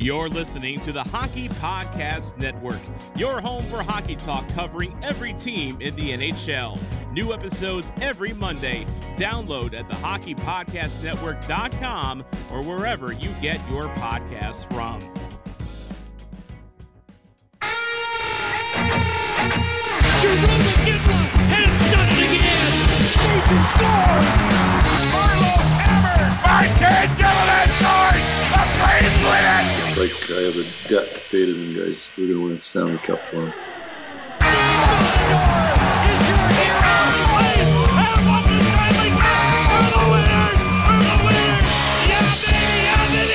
You're listening to the Hockey Podcast Network, your home for hockey talk covering every team in the NHL. New episodes every Monday. Download at thehockeypodcastnetwork.com or wherever you get your podcasts from. Jarome has done it again. Stacy scores. Marlowe hammered by Ken It's like I have a debt to pay to them guys. We're gonna win a Stanley Cup for them. The the the. Yeah. Yeah.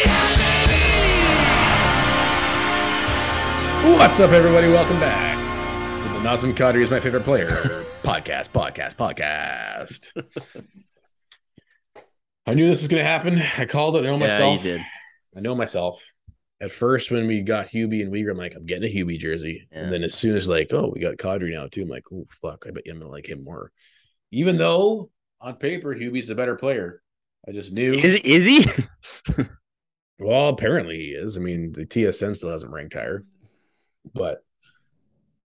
Yeah. What's up, everybody? Welcome back to the Nazem Kadri is my favorite player podcast, podcast, podcast. I knew this was going to happen. I called it. I know myself. did. I know myself. At first, when we got Hubie and Weegar, I'm like, I'm getting a Hubie jersey. Yeah. And then as soon as like, oh, we got Kadri now too, I'm like, oh fuck, I bet you I'm gonna like him more. Even though on paper Hubie's the better player, I just knew. Is is he? Well, apparently he is. I mean, the TSN still hasn't ranked higher. But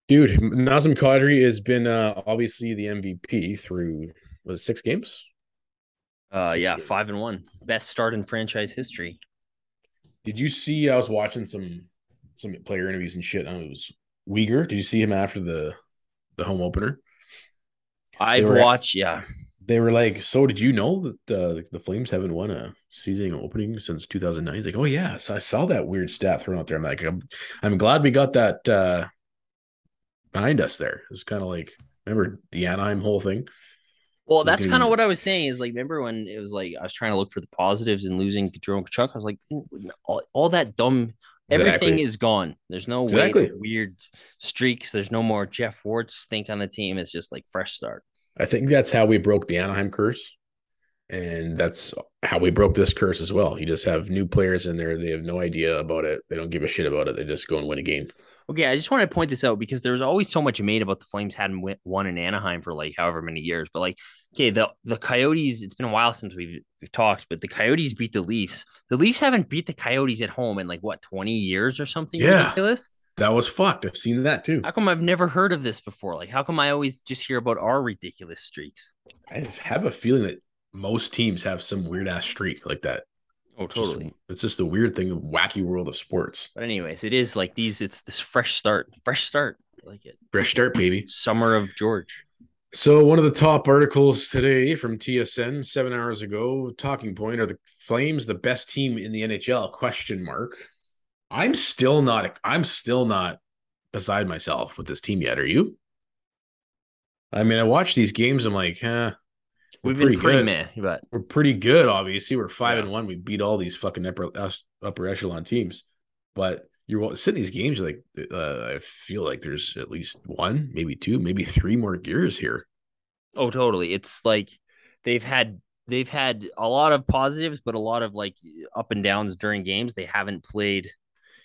dude, Nazem Kadri has been uh obviously the MVP through was it six games? Uh, yeah, five and one, best start in franchise history. Did you see I was watching some some player interviews and shit. I know, it was Weegar. Did you see him after the the home opener? I've watched. Yeah, They were like, "So did you know that uh, the Flames haven't won a season opening since 2009?" He's like, "Oh yeah, so I saw that weird stat thrown out there." I'm like, "I'm, I'm glad we got that uh, behind us." There, it's kind of like remember the Anaheim whole thing. Well, that's kind of what I was saying. Is like, remember when it was like I was trying to look for the positives in losing Jerome Tkachuk? I was like, all, all that dumb, everything Exactly. is gone. There's no Exactly. way weird streaks. There's no more Geoff Ward stink on the team. It's just like fresh start. I think that's how we broke the Anaheim curse, and that's how we broke this curse as well. You just have new players in there; they have no idea about it. They don't give a shit about it. They just go and win a game. Okay, I just want to point this out because there was always so much made about the Flames hadn't won in Anaheim for like however many years. But like, okay, the the Coyotes. It's been a while since we've we've talked, but the Coyotes beat the Leafs. The Leafs haven't beat the Coyotes at home in like what twenty years or something Yeah. ridiculous. That was fucked. I've seen that too. How come I've never heard of this before? Like, how come I always just hear about our ridiculous streaks? I have a feeling that most teams have some weird ass streak like that. Oh, Just- it's just the weird thing of wacky world of sports. But anyways, it is like these. It's this fresh start. Fresh start. I like it. Fresh start, baby. Summer of George. So one of the top articles today from TSN seven hours ago, talking point, are the Flames the best team in the NHL? Question mark. I'm still not I'm still not beside myself with this team yet. Are you? I mean, I watch these games, I'm like, huh, we're We've been pretty pretty good. but We're pretty good, obviously. We're five Yeah. and one. We beat all these fucking upper upper echelon teams. But you're sitting these games, like, uh, I feel like there's at least one, maybe two, maybe three more gears here. Oh, totally. It's like they've had they've had a lot of positives, but a lot of like up and downs during games. They haven't played.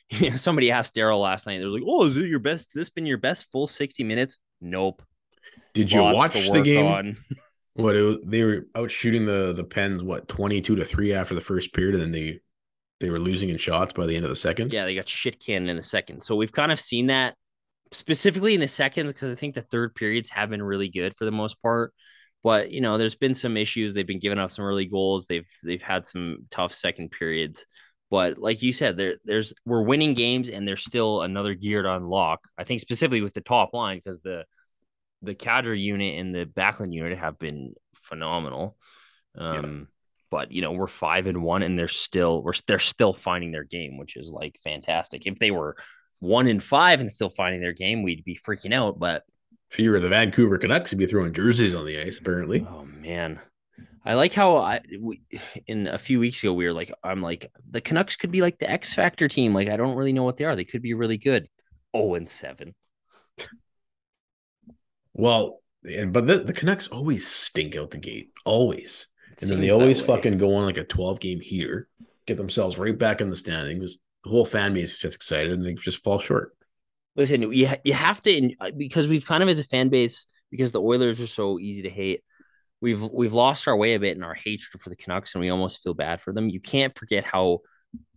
You know, somebody asked Darryl last night. They was like, "Oh, is it your best? This been your best full sixty minutes?" Nope. Did you Lots watch the game? What it they were out shooting the the Pens what twenty two to three after the first period, and then they they were losing in shots by the end of the second. Yeah, they got shit canned in a second. So we've kind of seen that specifically in the second because I think the third periods have been really good for the most part. But you know, there's been some issues. They've been giving up some early goals. They've they've had some tough second periods. But like you said, there there's we're winning games and there's still another gear to unlock. I think specifically with the top line because the the Kadri unit and the backline unit have been phenomenal. Um, but you know we're five and one, and they're still we're they're still finding their game, which is like fantastic. If they were one and five and still finding their game, we'd be freaking out. But If you were the Vancouver Canucks, you'd be throwing jerseys on the ice. Apparently, oh man, I like how I we, in a few weeks ago we were like I'm like the Canucks could be like the X Factor team. Like I don't really know what they are. They could be really good. Oh and seven. Well, and but the, the Canucks always stink out the gate, always, and then they always way. fucking go on like a twelve game heater, get themselves right back in the standings. The whole fan base gets excited, and they just fall short. Listen, you ha- you have to uh, because we've kind of as a fan base because the Oilers are so easy to hate. We've we've lost our way a bit in our hatred for the Canucks, and we almost feel bad for them. You can't forget how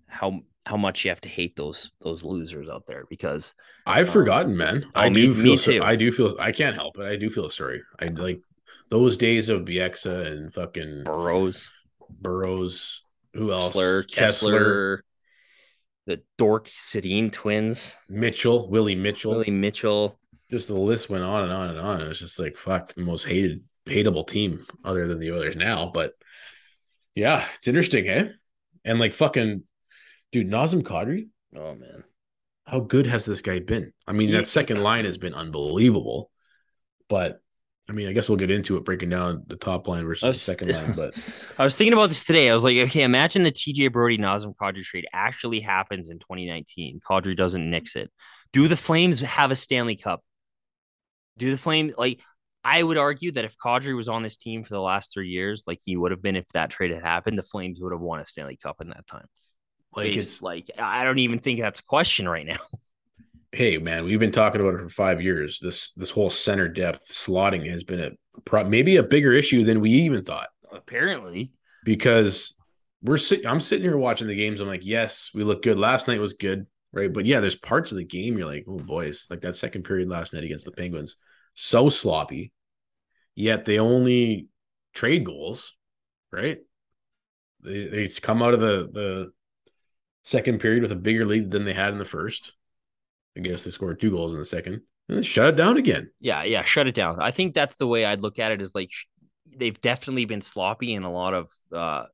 how how much you have to hate those those losers out there because I've Um, forgotten, man. oh, I do me feel. so- too. I do feel. I can't help it. I do feel sorry. I like those days of Bieksa and fucking Burrows, Burrows. Who else? Kesler, Kesler, the Dork Sedin twins, Mitchell, Willie Mitchell. Willie Mitchell. Just the list went on and on and on. It was just like fuck the most hated, hateable team other than the Oilers now. But yeah, it's interesting, eh? And like fucking dude, Nazem Kadri. Oh man, How good has this guy been? I mean, that second line has been unbelievable. But I mean, I guess we'll get into it breaking down the top line versus the second line. But I was thinking about this today. I was like, okay, imagine the TJ Brodie Nazem Kadri trade actually happens in 2019. Kadri doesn't nix it. Do the Flames have a Stanley Cup? Do the Flames like? I would argue that if Kadri was on this team for the last three years, like he would have been if that trade had happened, the Flames would have won a Stanley Cup in that time. Like Based- it's like I don't even think that's a question right now. hey man, we've been talking about it for five years. This this whole center depth slotting has been a pro- maybe a bigger issue than we even thought Apparently, because we're sitting. I'm sitting here watching the games. I'm like, yes, we look good. Last night was good, right? But yeah, there's parts of the game you're like, oh boys, like that second period last night against the Penguins, so sloppy. Yet they only trade goals, right? They they come out of the the second period with a bigger lead than they had in the first. I guess they scored two goals in the second and then shut it down again. yeah, yeah, shut it down. I think that's the way I'd look at it. Is like they've definitely been sloppy in a lot of uh,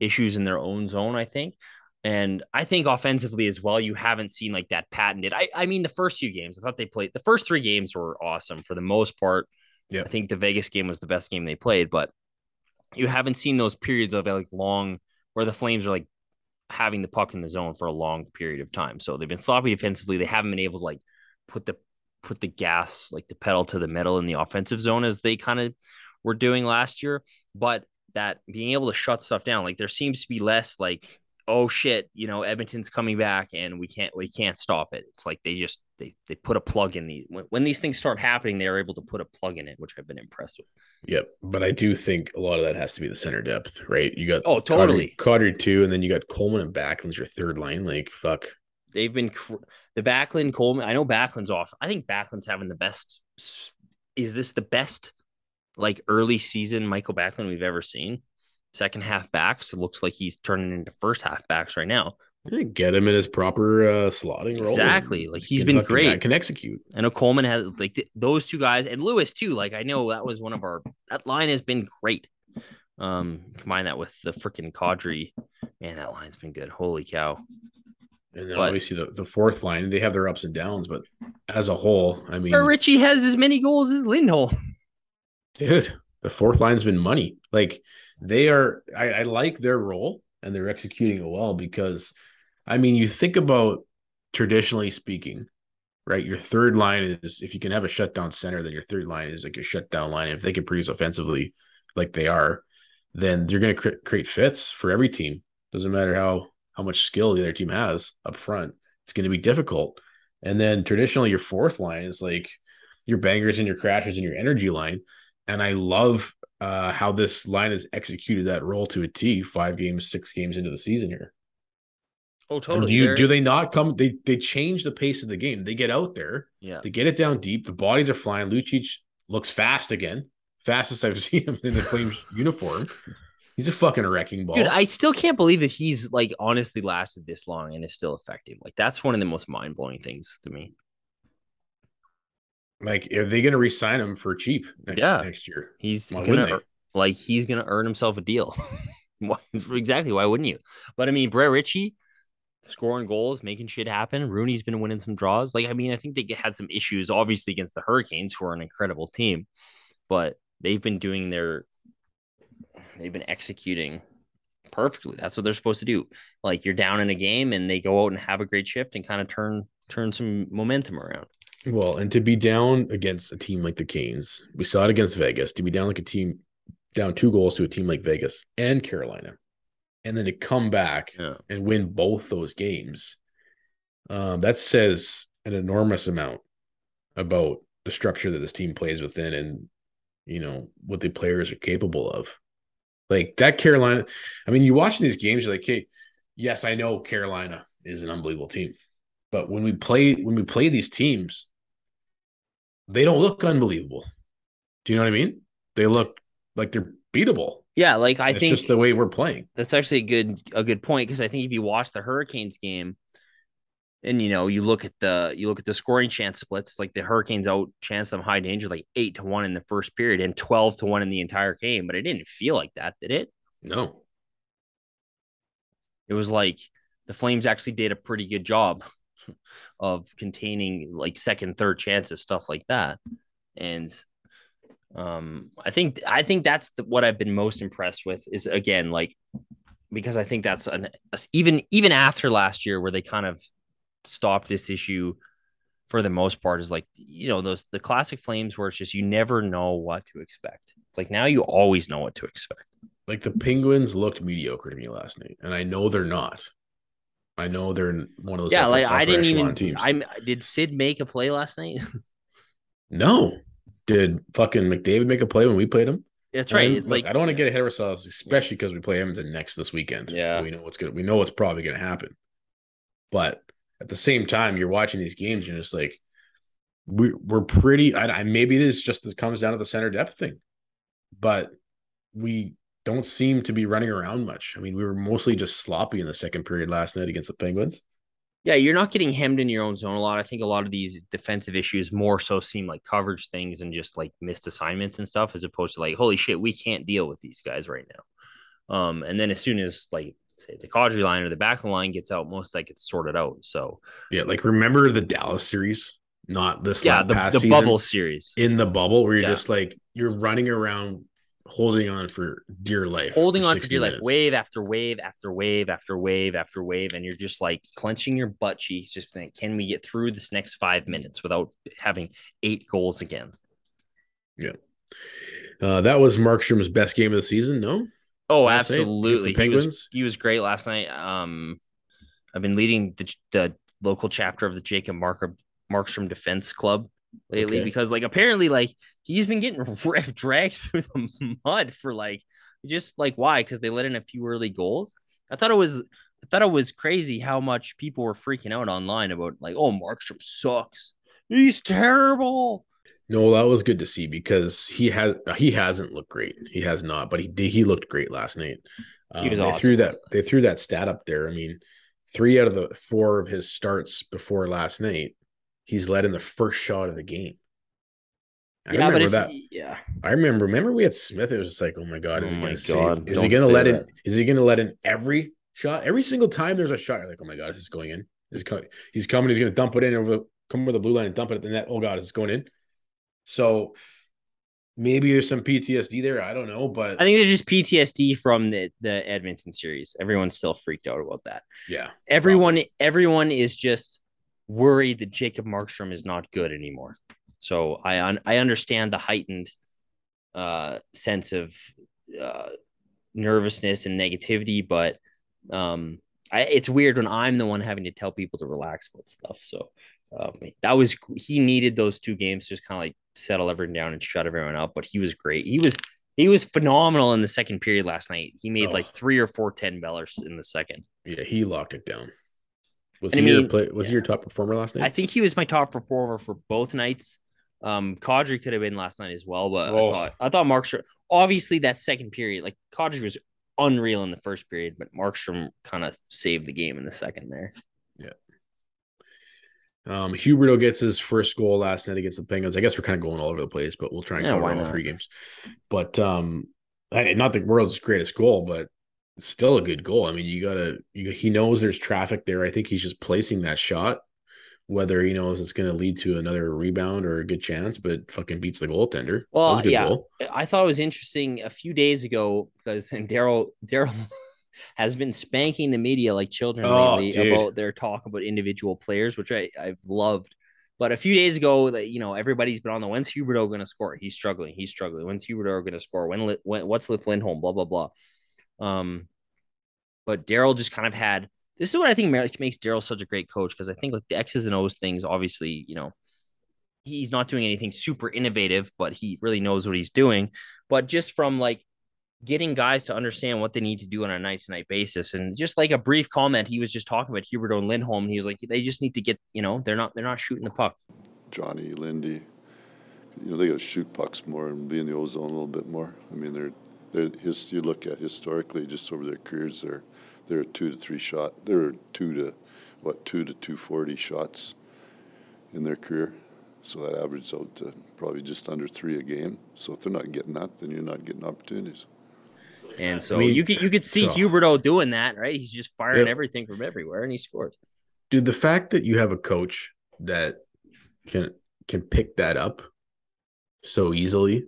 issues in their own zone. I think, and I think offensively as well. You haven't seen like that patented. I, I mean, the first few games, I thought they played. The first three games were awesome for the most part. Yeah. I think the Vegas game was the best game they played, but you haven't seen those periods of like long where the Flames are like having the puck in the zone for a long period of time. So they've been sloppy defensively. They haven't been able to like put the put the gas like the pedal to the metal in the offensive zone as they kind of were doing last year. But that being able to shut stuff down, like there seems to be less like, oh shit, you know, Edmonton's coming back and we can't we can't stop it. It's like they just they they put a plug in the when, when these things start happening, they are able to put a plug in it, which I've been impressed with. Yep, but I do think a lot of that has to be the center depth, right? You got Oh, totally. Carter two, and then you got Coleman and Backlund's your third line. Like fuck, They've been cr- the Backlund Coleman. I know Backlund's off. I think Backlund's having the best. Is this the best like early season Mikael Backlund we've ever seen? Second half backs. It looks like he's turning into first half backs right now. Yeah, get him in his proper uh, slotting role. Exactly. Like, he's been great. Can execute. I know Coleman has like th- those two guys and Lewis too. Like I know that was one of our that line has been great. Um, combine that with the freaking Kadri, man, that line's been good. Holy cow! And then But- obviously the, the fourth line, they have their ups and downs, but as a whole, I mean, Ritchie has as many goals as Lindholm. dude, the fourth line's been money. Like they are, I, I like their role and they're executing it well because, I mean, you think about traditionally speaking, right? Your third line is if you can have a shutdown center, then your third line is like a shutdown line. If they can produce offensively, like they are, then you're going to cre- create fits for every team. Doesn't matter how how much skill the other team has up front. It's going to be difficult. And then traditionally, your fourth line is like your bangers and your crashers and your energy line. And I love uh, how this line has executed that role to a T. Five games, six games into the season here. Oh, And totally. do you They're- do they not come? They they change the pace of the game. They get out there, yeah. they get it down deep. The bodies are flying. Lucic looks fast again, fastest I've seen him in the Flames uniform. He's a fucking wrecking ball. Dude, I still can't believe that he's like honestly lasted this long and is still effective. Like that's one of the most mind blowing things to me. Like, are they going to re-sign him for cheap next Yeah. next year? He's Why gonna like he's gonna earn himself a deal. Why, exactly. Why wouldn't you? But I mean, Brett Ritchie scoring goals, making shit happen. Rooney's been winning some draws. Like I mean, I think they had some issues, obviously against the Hurricanes, who are an incredible team, but they've been doing their, they've been executing perfectly. That's what they're supposed to do. Like you're down in a game, and they go out and have a great shift and kind of turn turn some momentum around. Well, and to be down against a team like the Canes, we saw it against Vegas. To be down like a team, down two goals to a team like Vegas and Carolina, and then to come back Yeah. and win both those games, um, that says an enormous amount about the structure that this team plays within, and you know what the players are capable of. Like that Carolina, I mean, you're watching these games, you're like, hey, yes, I know Carolina is an unbelievable team. But when we play when we play these teams, they don't look unbelievable. Do you know what I mean? They look like they're beatable. Yeah, like I it's think just the way we're playing. that's actually a good a good point because I think if you watch the Hurricanes game, and you know you look at the you look at the scoring chance splits, like the Hurricanes out chance them high danger like eight to one in the first period and twelve to one in the entire game, but it didn't feel like that, did it? No. It was like the Flames actually did a pretty good job of containing like second, third chances, stuff like that, and um, I think I think that's the, what I've been most impressed with is again like because I think that's an even even after last year where they kind of stopped this issue for the most part is like you know those the classic flames where it's just you never know what to expect. It's like now you always know what to expect. Like the Penguins looked mediocre to me last night, and I know they're not. I know they're in one of those yeah, like I didn't even. teams. I'm. Did Sid make a play last night? no. Did fucking McDavid make a play when we played him? That's right. And It's look, like I don't want to get ahead of ourselves, especially because we play Edmonton next this weekend. Yeah. we know what's gonna. We know what's probably gonna happen. But at the same time, you're watching these games, and you're just like, we we're pretty. I, I maybe it is just it comes down to the center depth thing, but we don't seem to be running around much. I mean, we were mostly just sloppy in the second period last night against the Penguins. Yeah, you're not getting hemmed in your own zone a lot. I think a lot of these defensive issues more so seem like coverage things and just like missed assignments and stuff, as opposed to like, holy shit, we can't deal with these guys right now. Um, and then as soon as like say the Kadri line or the back of the line gets out, most like it's sorted out. So Yeah, like remember the Dallas series, not this. yeah, the, past the season? bubble series. in the bubble where you're Yeah. just like you're running around holding on for dear life holding on for 60 dear life, wave after wave after wave after wave after wave, and you're just like clenching your butt cheeks, just think, can we get through this next five minutes without having eight goals against? Yeah. Uh, that was markstrom's best game of the season no Oh, Last night against the absolutely. He was, Penguins? he was great last night. Um, I've been leading the, the local chapter of the Jacob Mark, Markstrom Defense Club lately Okay. because, like, apparently, like, he's been getting dragged through the mud for like just like why? Because they let in a few early goals. I thought it was, I thought it was crazy how much people were freaking out online about like, oh, Markstrom sucks. He's terrible. no that was good to see because he has he hasn't looked great he has not but he did he looked great last night um, He was they awesome threw that they threw that stat up there i mean three out of the four of his starts before last night he's led in the first shot of the game I yeah, remember if that. yeah, I remember. Remember, we had Smith. It was just like, oh my god, is Oh he going to save? God, Is he going to say let in? Is he going to let in every shot? Every single time there's a shot, you're like, oh my god, is this going in? Is co- he's coming? He's going to dump it in over the come over the blue line and dump it at the net. Oh god, is this going in? So maybe there's some PTSD there. I don't know, but I think there's just PTSD from the the Edmonton series. Everyone's still freaked out about that. yeah, Everyone, everyone is just worried that Jacob Markstrom is not good anymore. So I un- I understand the heightened uh, sense of uh, nervousness and negativity, but um, I, it's weird when I'm the one having to tell people to relax about stuff. So um, that was he needed those two games to just kind of like settle everything down and shut everyone up. But he was great. He was he was phenomenal in the second period last night. He made Oh. like three or four ten 10 bellers in the second. yeah, he locked it down. Was And he I your play? Was he yeah. your top performer last night? I think he was my top performer for both nights. Um, Kadri could have been last night as well, but Oh. I thought I thought Markstrom obviously that second period, like Kadri was unreal in the first period, but Markstrom kind of saved the game in the second there. Yeah. Um, Huberdeau gets his first goal last night against the Penguins. I guess we're kind of going all over the place, but we'll try and Yeah, cover all not? three games. But um, I- not the world's greatest goal, but still a good goal. I mean, you gotta. You, he knows there's traffic there. I think he's just placing that shot, whether he knows it's going to lead to another rebound or a good chance, but fucking beats the goaltender. Well, that was a good yeah. goal. I thought it was interesting a few days ago because and Darryl Darryl has been spanking the media like children Oh, lately dude. about their talk about individual players, which I I've loved. But a few days ago, that you know, everybody's been on the when's Huberdeau going to score? He's struggling. He's struggling. When's Huberdeau going to score? When, when what's Lip Lindholm? Blah blah blah. Um, but Darryl just kind of had. This is what I think makes Darryl such a great coach because I think like the X's and O's things, obviously, you know, he's not doing anything super innovative, but he really knows what he's doing. But just from like getting guys to understand what they need to do on a night to night basis. And just like a brief comment, he was just talking about Huberdeau and Lindholm. And he was like, they just need to get, you know, they're not they're not shooting the puck. Johnny, Lindy, you know, they got to shoot pucks more and be in the ozone a little bit more. I mean, they're they're his. You look at historically, just over their careers, they're they're two to three shot. They're two to what two to two forty shots in their career. So that averages out to probably just under three a game. So if they're not getting that, then you're not getting opportunities. And so I mean, you could you could see so- Huberdeau doing that, right? He's just firing Yep. everything from everywhere, and he scores. Dude, the fact that you have a coach that can can pick that up so easily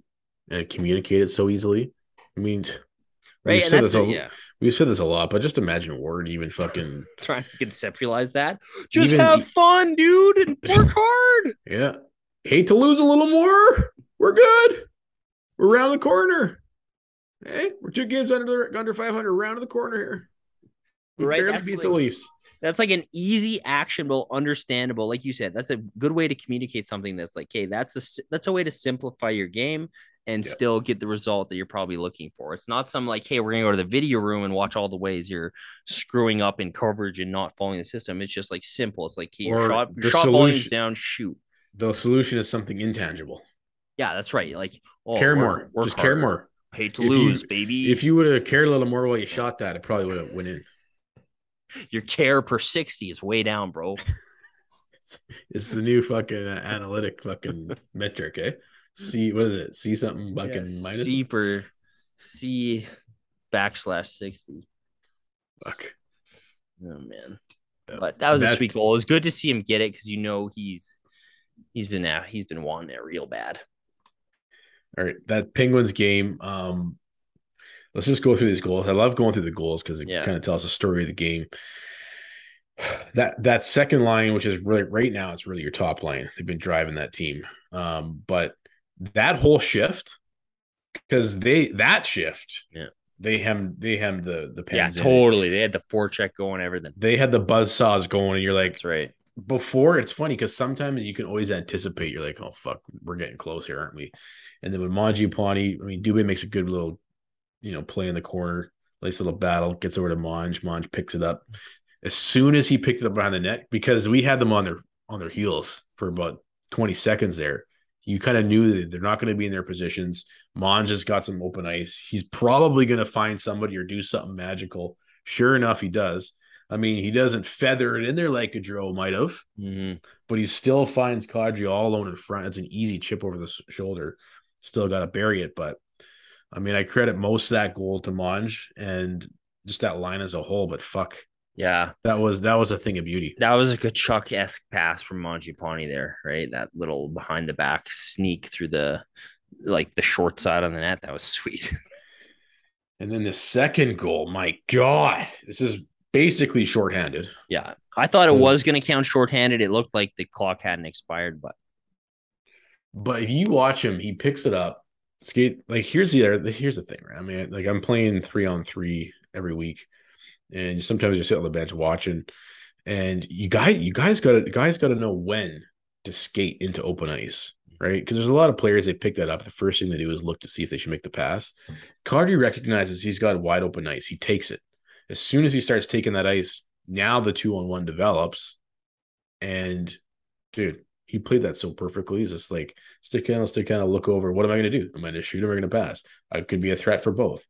and communicate it so easily. I mean, Right, we've said this a, it, yeah. we've said this a lot, but just imagine Ward even fucking Trying to conceptualize that. Just Even have fun, dude, and work hard. yeah. Hate to lose a little more. We're good. We're around the corner. Hey, we're two games under the, under 500, round of the corner here. We Right, barely beat the Leafs. That's like an easy, actionable, understandable. Like you said, that's a good way to communicate something that's like, hey, that's a that's a way to simplify your game and Yeah. still get the result that you're probably looking for. It's not some like, hey, we're gonna go to the video room and watch all the ways you're screwing up in coverage and not following the system. It's just like simple. It's like, hey, your Or shot, shot volume's solution- down, shoot. The solution is something intangible. Yeah, that's right. Like, oh, care work- more. work Just care harder. more. Hate to If you- lose, baby. If you would have cared a little more while you shot that, it probably would have went in. your care per sixty is way down, bro. It's the new fucking uh, analytic fucking metric, eh? See what is it? See something fucking minus. C per C backslash sixty. Fuck. Oh man. But that was a sweet goal. It was good to see him get it because you know he's he's been out, he's been wanting it real bad. All right, that Penguins game. Um, let's just go through these goals. I love going through the goals because it Yeah. kind of tells the story of the game. That that second line, which is really right now, it's really your top line. They've been driving that team. Um, but that whole shift, because they that shift, Yeah. they hemmed they hemmed the the Yeah, Pens in. totally. They had the forecheck going, everything. They had the buzz saws going, and you're like, That's right. before it's funny because sometimes you can always anticipate you're like, oh fuck, we're getting close here, aren't we? And then when Mangiapane, I mean, Dubé makes a good little, you know, play in the corner, nice little battle, gets over to Monge, Monge picks it up. As soon as he picked it up behind the net, because we had them on their on their heels for about 20 seconds there, you kind of knew that they're not going to be in their positions. Monge has got some open ice. He's probably going to find somebody or do something magical. Sure enough, he does. I mean, he doesn't feather it in there like Gaudreau might have Mhm. but he still finds Kadri all alone in front. It's an easy chip over the shoulder. Still got to bury it, but I mean, I credit most of that goal to Monge and just that line as a whole. But fuck, Yeah. that was that was a thing of beauty. That was like a Chuck esque pass from Mangiapane there, right? That little behind the back sneak through the like the short side on the net. That was sweet. And then the second goal, my God, this is basically shorthanded. yeah. I thought it Was- going to count shorthanded. It looked like the clock hadn't expired, but But if you watch him, he picks it up. Skate like here's the other here's the thing, right? I mean, like I'm playing three on three every week, and sometimes you sit on the bench watching, and you guys you guys got to guys got to know when to skate into open ice, right? Because there's a lot of players they pick that up. The first thing they do is look to see if they should make the pass. Kadri recognizes he's got wide open ice. He takes it as soon as he starts taking that ice. Now the two on one develops, and dude, he played that so perfectly. He's just like stick handle, stick handle, look over. What am I going to do? Am I going to shoot? Am I going to pass? I could be a threat for both.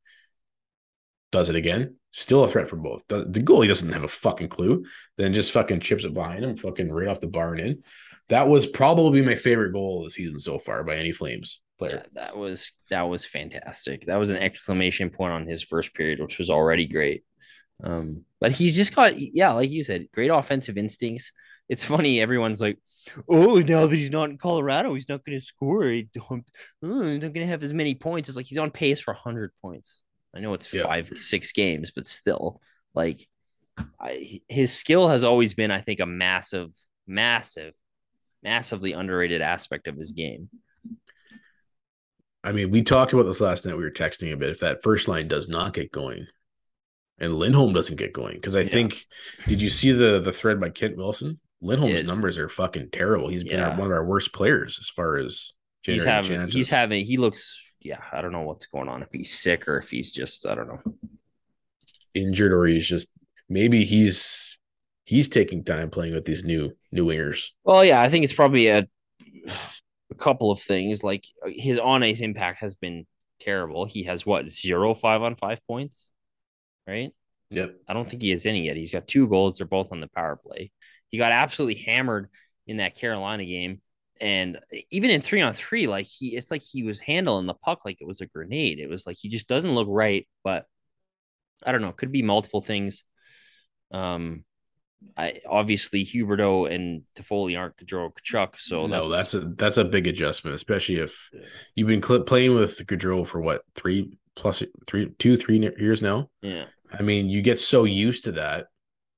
Does it again? Still a threat for both. The, the goalie doesn't have a fucking clue. Then just fucking chips it behind him, fucking right off the bar and in. That was probably my favorite goal of the season so far by any Flames player. yeah, that was that was fantastic. That was an exclamation point on his first period, which was already great. Um, but he's just got yeah, like you said, great offensive instincts. It's funny, everyone's like, "Oh, now that he's not in Colorado, he's not going to score. He don't, oh, he's not going to have as many points." It's like he's on pace for hundred points. I know it's Yeah. five, six games, but still, like, I, his skill has always been, I think, a massive, massive, massively underrated aspect of his game. I mean, we talked about this last night. We were texting a bit. If that first line does not get going, and Lindholm doesn't get going, because I Yeah. think, did you see the the thread by Kent Wilson? Lindholm's Did. numbers are fucking terrible. He's been one of our worst players as far as He's having, chances. he's having, he looks, yeah, I don't know what's going on. If he's sick or if he's just, I don't know. Injured or he's just maybe he's he's taking time playing with these new new wingers. Well, yeah, I think it's probably a, a couple of things. Like uh, his on ice impact has been terrible. He has what zero five on five points, right? Yep. I don't think he has any yet. He's got two goals. They're both on the power play. He got absolutely hammered in that Carolina game. And even in three on three, like he, it's like he was handling the puck like it was a grenade. It was like he just doesn't look right. But I don't know. It could be multiple things. Um, I obviously Huberdeau and Toffoli aren't Gaudreau Tkachuk, so no, that's, that's a that's a big adjustment, especially if you've been cl- playing with Gaudreau for what three plus three two three years now. yeah. I mean, you get so used to that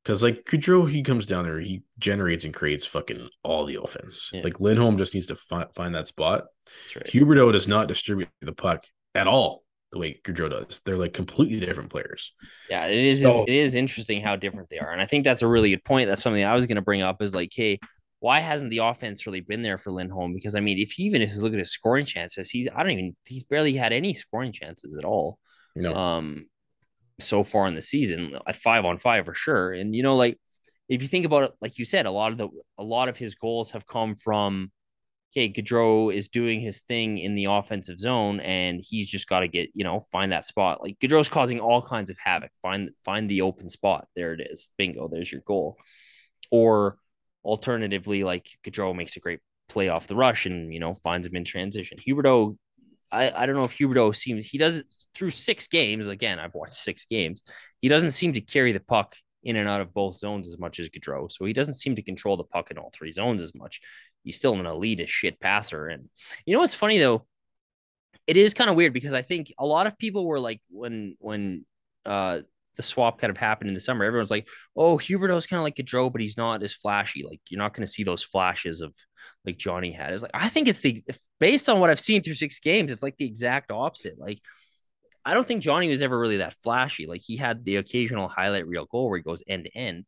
because like Gaudreau, he comes down there, he generates and creates fucking all the offense. Yeah. Like Lindholm just needs to fi- find that spot. That's right. Huberdeau does not distribute the puck at all the way Gaudreau does. They're like completely different players. Yeah, it is. So- it is interesting how different they are, and I think that's a really good point. That's something I was going to bring up. Is like, hey, why hasn't the offense really been there for Lindholm? Because I mean, if you even if you look at his scoring chances, he's I don't even he's barely had any scoring chances at all. You know, Um, so far in the season, at five on five for sure. And you know, like if you think about it, like you said, a lot of the a lot of his goals have come from. Okay, Gaudreau is doing his thing in the offensive zone, and he's just got to get you know find that spot. Like Gaudreau's causing all kinds of havoc. Find find the open spot. There it is. Bingo. There's your goal. Or alternatively, like Gaudreau makes a great play off the rush and you know finds him in transition. Huberdeau, I I don't know if Huberdeau seems he does through six games. Again, I've watched six games. He doesn't seem to carry the puck in and out of both zones as much as Gaudreau. So he doesn't seem to control the puck in all three zones as much. He's still an elite shit passer. And you know what's funny though? It is kind of weird because I think a lot of people were like when when uh the swap kind of happened in the summer, everyone's like, oh, Huberdeau's kind of like Gaudreau, but he's not as flashy. Like you're not going to see those flashes of like Johnny had. It's like I think it's the based on what I've seen through six games, it's like the exact opposite. Like I don't think Johnny was ever really that flashy. Like he had the occasional highlight reel goal where he goes end to end.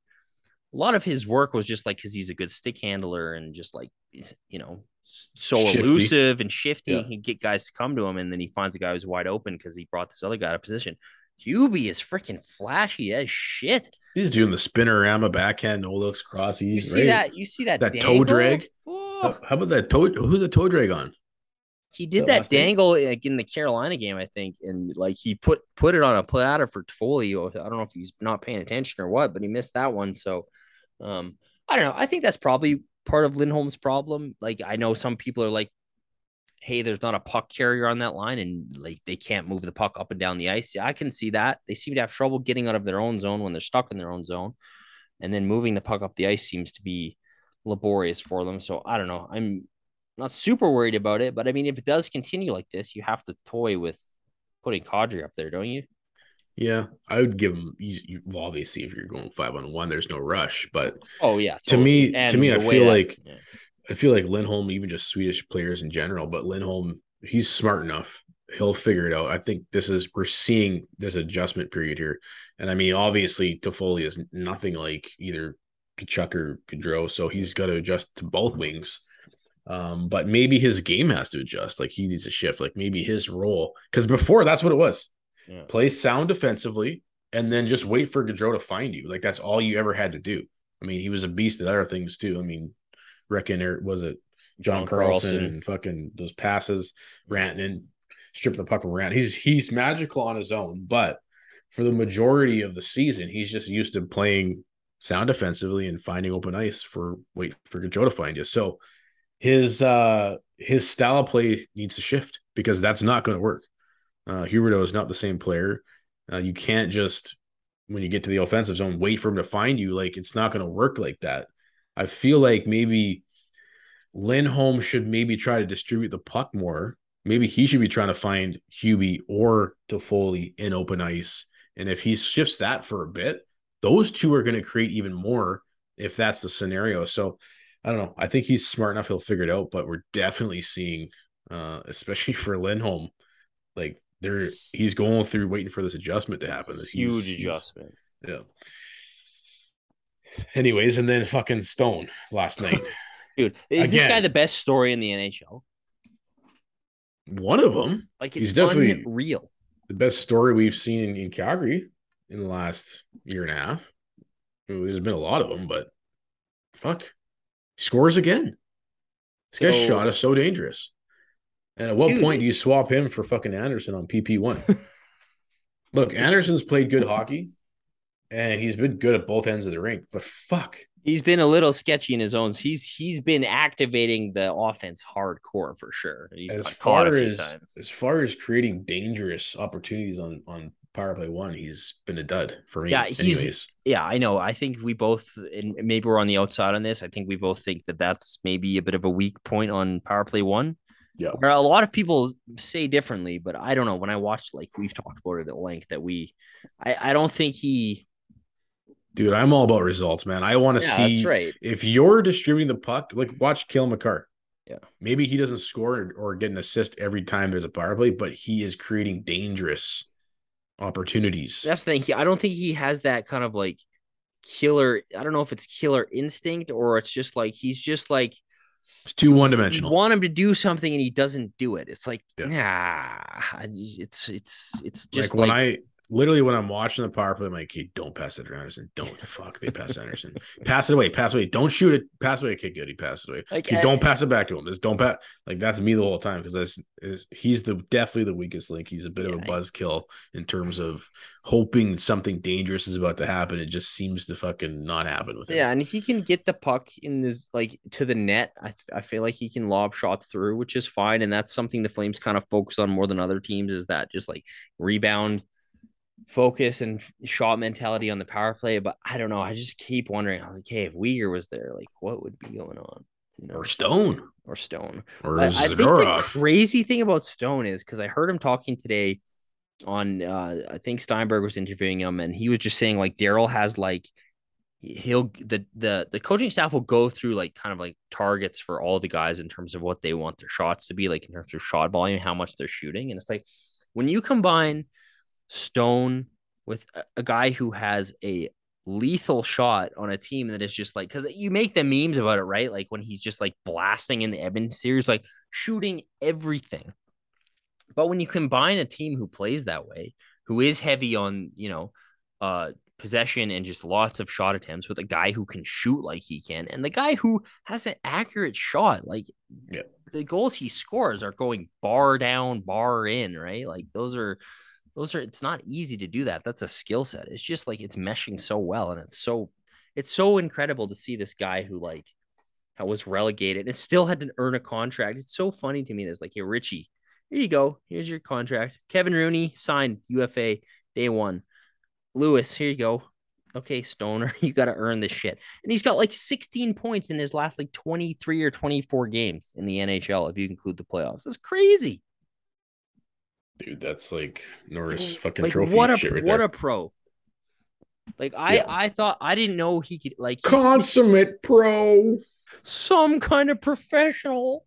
A lot of his work was just like because he's a good stick handler and just like you know so Shifty. elusive and shifty. Yeah. He get guys to come to him, and then he finds a guy who's wide open because he brought this other guy out of position. Hubie is freaking flashy as shit. he's doing the spinorama backhand, no looks crossies. You see right? that? You see that That toe drag? Oh, How, how about that toe? Who's the toe drag on? He did that that dangle like in the Carolina game, I think, and like he put put it on a platter for Toffoli. I don't know if he's not paying attention or what, but he missed that one. So, um, I don't know. I think that's probably part of Lindholm's problem. Like I know some people are like, "Hey, there's not a puck carrier on that line, and like they can't move the puck up and down the ice." Yeah, I can see that. They seem to have trouble getting out of their own zone when they're stuck in their own zone, and then moving the puck up the ice seems to be laborious for them. So I don't know. I'm not super worried about it, but I mean, if it does continue like this, you have to toy with putting Kadri up there, don't you? Yeah, I would give him. You, you, well, obviously, if you're going five on one, there's no rush. But Oh yeah. To me- to me, I feel like- yeah. I feel like Lindholm, even just Swedish players in general, but Lindholm, he's smart enough. He'll figure it out. I think this is we're seeing this adjustment period here, and I mean, obviously, Toffoli is nothing like either Tkachuk or Gaudreau, so he's got to adjust to both wings. Um, but maybe his game has to adjust. Like he needs to shift. Like maybe his role, because before that's what it was. Yeah. Play sound defensively, and then just wait for Gaudreau to find you. Like that's all you ever had to do. I mean, he was a beast at other things too. I mean, reckon there was it John, John Carlson, Carlson. and fucking those passes, Rantanen, stripping the puck around. He's he's magical on his own, but for the majority of the season, he's just used to playing sound defensively and finding open ice for wait for Gaudreau to find you. So his uh his style of play needs to shift because that's not going to work. Uh Huberdeau is not the same player. Uh, you can't just when you get to the offensive zone wait for him to find you. Like it's not going to work like that. I feel like maybe Lindholm should maybe try to distribute the puck more. Maybe he should be trying to find Hubie or Toffoli in open ice. And if he shifts that for a bit, those two are going to create even more if that's the scenario. So I don't know. I think he's smart enough; he'll figure it out. But we're definitely seeing, uh, especially for Lindholm, like there he's going through waiting for this adjustment to happen. He's- Huge he's- adjustment. Yeah. Anyways, and then fucking Stone last night. Dude, is this guy the best story in the NHL? One of them, Like He's definitely- real. the best story we've seen in, in Calgary in the last year and a half. I mean, there's been a lot of them, but fuck, scores again. This guy's So- shot is so dangerous. And at what Dude, point do you swap him for fucking Andersson on PP one? Look, Andersson's played good hockey, and he's been good at both ends of the rink. But fuck, He's been a little sketchy in his own. He's he's been activating the offense hardcore for sure. He's as far as times. as far as creating dangerous opportunities on on power play one, he's been a dud for me. Yeah, he's- anyways. Yeah, I know. I think we both, and maybe we're on the outside on this. I think we both think that that's maybe a bit of a weak point on power play one. Yeah. Where a lot of people say differently, but I don't know. When I watched, like we've talked about it at length, that we, I, I don't think he. Dude, I'm all about results, man. I want to Yeah, see that's right. if you're distributing the puck, like watch Kill McCart. Yeah. Maybe he doesn't score or, or get an assist every time there's a power play, but he is creating dangerous opportunities. That's the thing. He, I don't think he has that kind of like killer. I don't know if it's killer instinct or it's just like he's just like It's too one dimensional. want him to do something and he doesn't do it. It's like Yeah. nah. It's it's it's just like when I literally when I'm watching the power play, I'm like, hey, don't pass it to Andersson. Don't fuck. They pass Andersson. pass it away. Pass it away. Don't shoot it. Pass it away. Okay, good. He passed it away. Like, I- don't pass it back to him. Just don't pass. Like that's me the whole time because that's is he's the definitely the weakest link. He's a bit of a Yeah. buzzkill in terms of hoping something dangerous is about to happen. It just seems to fucking not happen with him. Yeah, and he can get the puck in this like to the net. I I feel like he can lob shots through, which is fine, and that's something the Flames kind of focus on more than other teams. Is that just like rebound focus and shot mentality on the power play? But I don't know. I just keep wondering. I was like, hey, if Weegar was there, like what would be going on? You know, Or Stone. or Stone. Or I, I think the crazy thing about Stone is because I heard him talking today on uh I think Steinberg was interviewing him and he was just saying like Darryl has like he'll the the the coaching staff will go through like kind of like targets for all the guys in terms of what they want their shots to be like in terms of shot volume, how much they're shooting. And it's like when you combine Stone with a, guy who has a lethal shot on a team that is just like because you make the memes about it, right? Like when he's just like blasting in the Edmonton series, like shooting everything. But when you combine a team who plays that way, who is heavy on, you know, uh possession and just lots of shot attempts with a guy who can shoot like he can and the guy who has an accurate shot, like Yeah. the goals he scores are going bar down, bar in, right? Like those are those are it's not easy to do that. That's a skill set. It's just like it's meshing so well and it's so it's so incredible to see this guy who like was relegated and still had to earn a contract. It's so funny to me. that's like, hey, Ritchie, here you go. Here's your contract. Kevin Rooney signed UFA day one. Lewis, here you go. Okay, Stoner, you got to earn this shit. And he's got like 16 points in his last like 23 or 24 games in the NHL, if you include the playoffs. That's crazy. Dude, that's like Norris fucking Like trophy what a shit right what there. a pro. Like I Yeah. I thought I didn't know he could like he- Consummate pro. some kind of professional.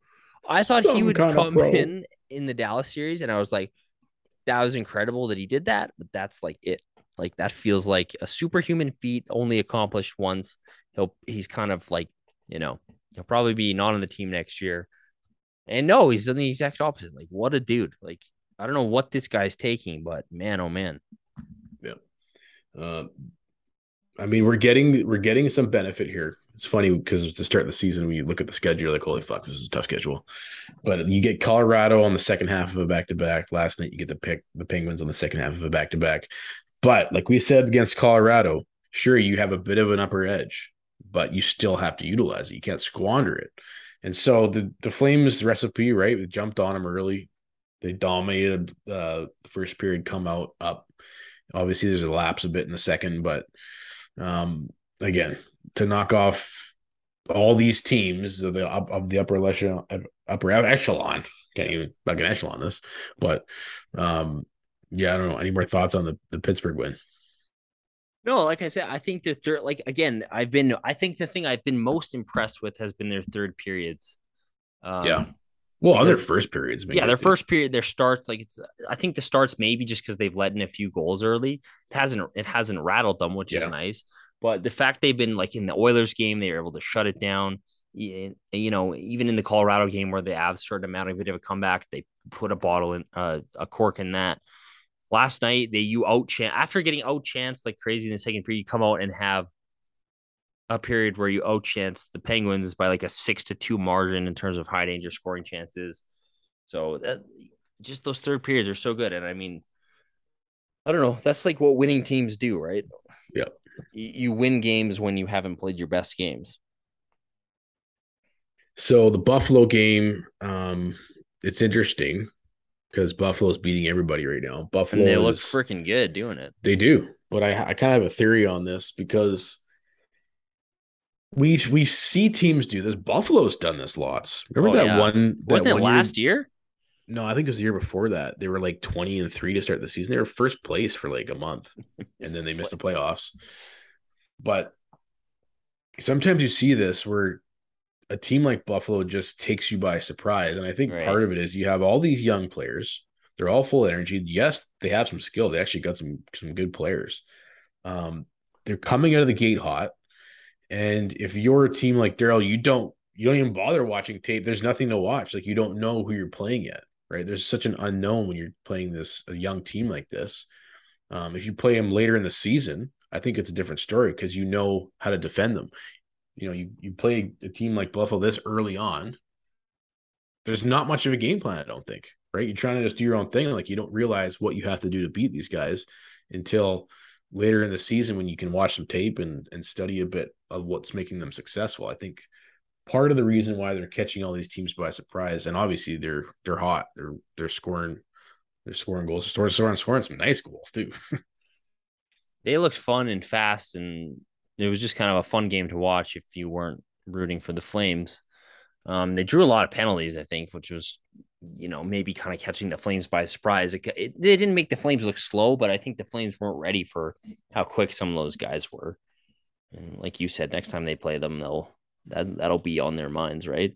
I thought he would come in in the Dallas series, and I was like, that was incredible that he did that. But that's like it. Like that feels like a superhuman feat, only accomplished once. He'll he's kind of like you know he'll probably be not on the team next year. And no, he's done the exact opposite. Like what a dude. Like I don't know what this guy's taking, but man, oh man. Yeah. Uh, I mean, we're getting we're getting some benefit here. It's funny because to start the season, we look at the schedule, you're like, holy fuck, this is a tough schedule. But you get Colorado on the second half of a back to back. Last night, you get the pick the Penguins on the second half of a back to back. But like we said against Colorado, sure you have a bit of an upper edge, but you still have to utilize it. You can't squander it. And so the the Flames recipe, right? We jumped on them early. They dominated uh, the first period, come out up. Obviously, there's a lapse a bit in the second, but um, again, to knock off all these teams of the of the upper echelon, upper echelon, can't even fucking echelon this, but um, yeah, I don't know. Any more thoughts on the, the Pittsburgh win? No, like I said, I think that they're like again, I've been I think the thing I've been most impressed with has been their third periods. Um, yeah, well, other their- first periods, maybe, yeah, their first period, their starts, like it's I think the starts maybe just because they've let in a few goals early. It hasn't it hasn't rattled them, which Yeah. is nice. But the fact they've been like in the Oilers game, they were able to shut it down. you know, even in the Colorado game where the Avs started mounting a bit of a comeback, they put a bottle in uh, a cork in that. Last night, they you out chance after getting out chanced like crazy in the second period, you come out and have a period where you out chance the Penguins by like a six to two margin in terms of high danger scoring chances. So that just those third periods are so good. And I mean, I don't know. That's like what winning teams do, right? Yeah. You, you win games when you haven't played your best games. So the Buffalo game, um, it's interesting because Buffalo's beating everybody right now. Buffalo And they look freaking good doing it. They do, but I I kind of have a theory on this because we we see teams do this. Buffalo's done this lots. Remember Oh, that yeah. one? That Wasn't it one last year? No, I think it was the year before that. They were like twenty and three to start the season. They were first place for like a month, and then they missed the playoffs. But sometimes you see this where a team like Buffalo just takes you by surprise, and I think Right. part of it is you have all these young players. They're all full of energy. Yes, they have some skill. They actually got some some good players. Um, they're coming out of the gate hot, and if you're a team like Daryl, you don't you don't even bother watching tape. There's nothing to watch. Like you don't know who you're playing yet, right? There's such an unknown when you're playing this a young team like this. Um, if you play them later in the season, I think it's a different story because you know how to defend them. You know, you you play a team like Buffalo this early on. There's not much of a game plan, I don't think. Right? You're trying to just do your own thing. Like you don't realize what you have to do to beat these guys until later in the season when you can watch some tape and and study a bit of what's making them successful. I think part of the reason why they're catching all these teams by surprise, and obviously they're they're hot. They're they're scoring, they're scoring goals. They're scoring, scoring, scoring some nice goals too. They looked fun and fast, and it was just kind of a fun game to watch if you weren't rooting for the Flames. Um, they drew a lot of penalties, I think, which was, you know, maybe kind of catching the Flames by surprise. It, it, they didn't make the Flames look slow, but I think the Flames weren't ready for how quick some of those guys were. And like you said, next time they play them, they'll that that'll be on their minds, right?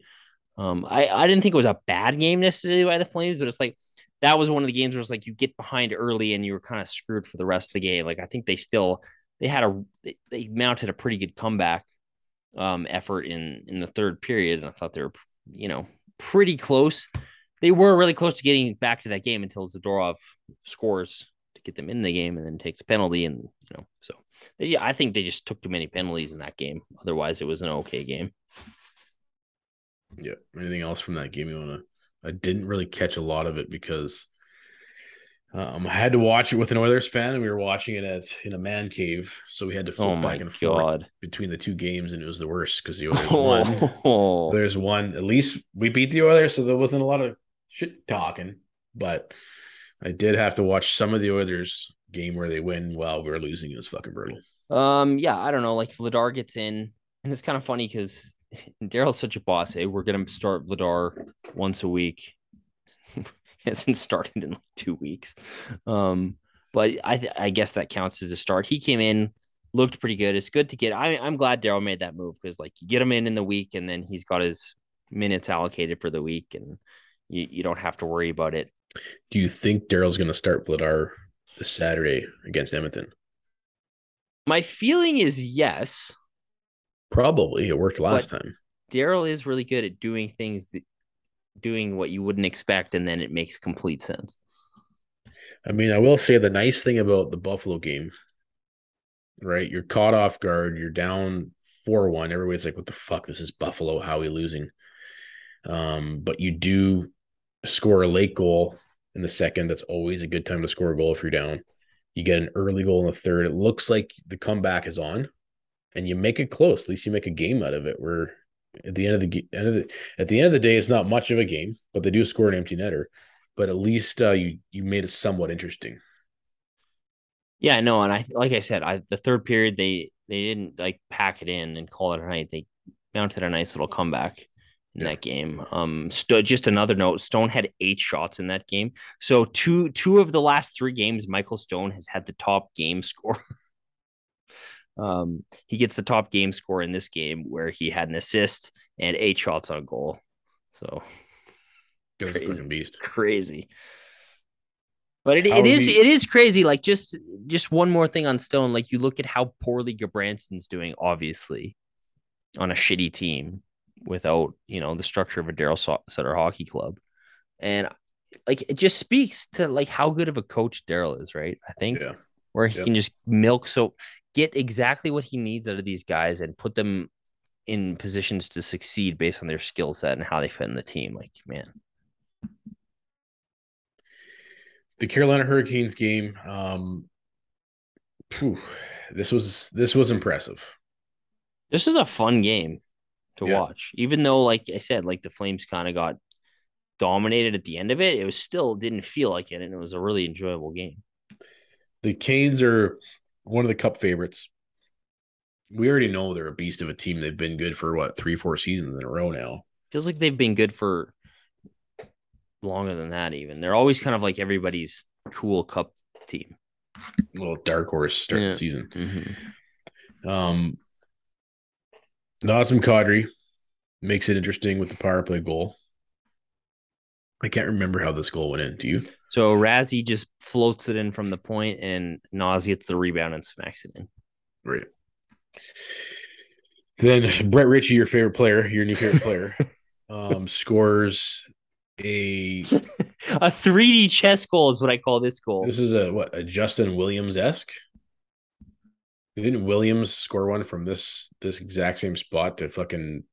Um, I I didn't think it was a bad game necessarily by the Flames, but it's like that was one of the games where it's like you get behind early and you were kind of screwed for the rest of the game. Like I think they still they had a they, they mounted a pretty good comeback um effort in in the third period, and I thought they were you know pretty close. They were really close to getting back to that game until Zadorov scores to get them in the game, and then takes a penalty, and you know so yeah, I think they just took too many penalties in that game. Otherwise, it was an okay game. yeah. Anything else from that game you want to? I didn't really catch a lot of it because um, I had to watch it with an Oilers fan, and we were watching it at in a man cave, so we had to flip Oh back and forth between the two games, and it was the worst because the Oilers won. Oh, There's one. At least we beat the Oilers, so there wasn't a lot of shit talking. But I did have to watch some of the Oilers game where they win while we are losing. It was fucking brutal. Um, yeah, I don't know. Like Vladar gets in, and it's kind of funny because Daryl's such a boss. Hey, we're gonna start Vladar once a week. hasn't started in like two weeks. Um, but I th- I guess that counts as a start. He came in, looked pretty good. It's good to get. I I'm glad Daryl made that move because like you get him in in the week, and then he's got his minutes allocated for the week, and you you don't have to worry about it. Do you think Daryl's going to start Vladar this Saturday against Edmonton? My feeling is yes. Probably. It worked last time. Daryl is really good at doing things that doing what you wouldn't expect, and then it makes complete sense. I mean, I will say the nice thing about the Buffalo game, right? You're caught off guard. You're down 4 1. Everybody's like, what the fuck? This is Buffalo. How are we losing? Um, but you do score a late goal in the second. That's always a good time to score a goal if you're down. You get an early goal in the third. It looks like the comeback is on, and you make it close. At least you make a game out of it. Where at the end of the end of the at the end of the day, it's not much of a game, but they do score an empty netter. But at least uh, you you made it somewhat interesting. Yeah, no, and I like I said, I the third period they they didn't like pack it in and call it a night. They mounted a nice little comeback in Yeah. that game. Um, St- just another note: Stone had eight shots in that game. So two two of the last three games, Michael Stone has had the top game score. um, he gets the top game score in this game where he had an assist and eight shots on goal. So a Crazy. beast. crazy. But it, How it is is he- it is crazy. Like just just one more thing on Stone. Like you look at how poorly Gudbranson's doing, obviously, on a shitty team. Without you know the structure of a Daryl Sutter hockey club, and like it just speaks to like how good of a coach Daryl is, right? I think Yeah. where he Yep. can just milk so get exactly what he needs out of these guys and put them in positions to succeed based on their skill set and how they fit in the team. Like man, The Carolina Hurricanes game. Um, phew, this was this was impressive. this is a fun game to Yeah. watch. Even though, like I said, like the Flames kind of got dominated at the end of it, it was still didn't feel like it, and it was a really enjoyable game. The Canes are one of the Cup favorites. We already know they're a beast of a team. They've been good for what three, four seasons in a row now. Feels like they've been good for longer than that. Even they're always kind of like everybody's cool Cup team. A little dark horse start Yeah. the season. Mm-hmm. Um, Nazem Kadri makes it interesting with the power play goal. I can't remember how this goal went in. Do you? So Razzie just floats it in from the point, and Nas gets the rebound and smacks it in. Right. Then Brett Ritchie, your favorite player, your new favorite player, um, scores a. a 3D chess goal is what I call this goal. This is a what a Justin Williams esque. Didn't Williams score one from this this exact same spot to fucking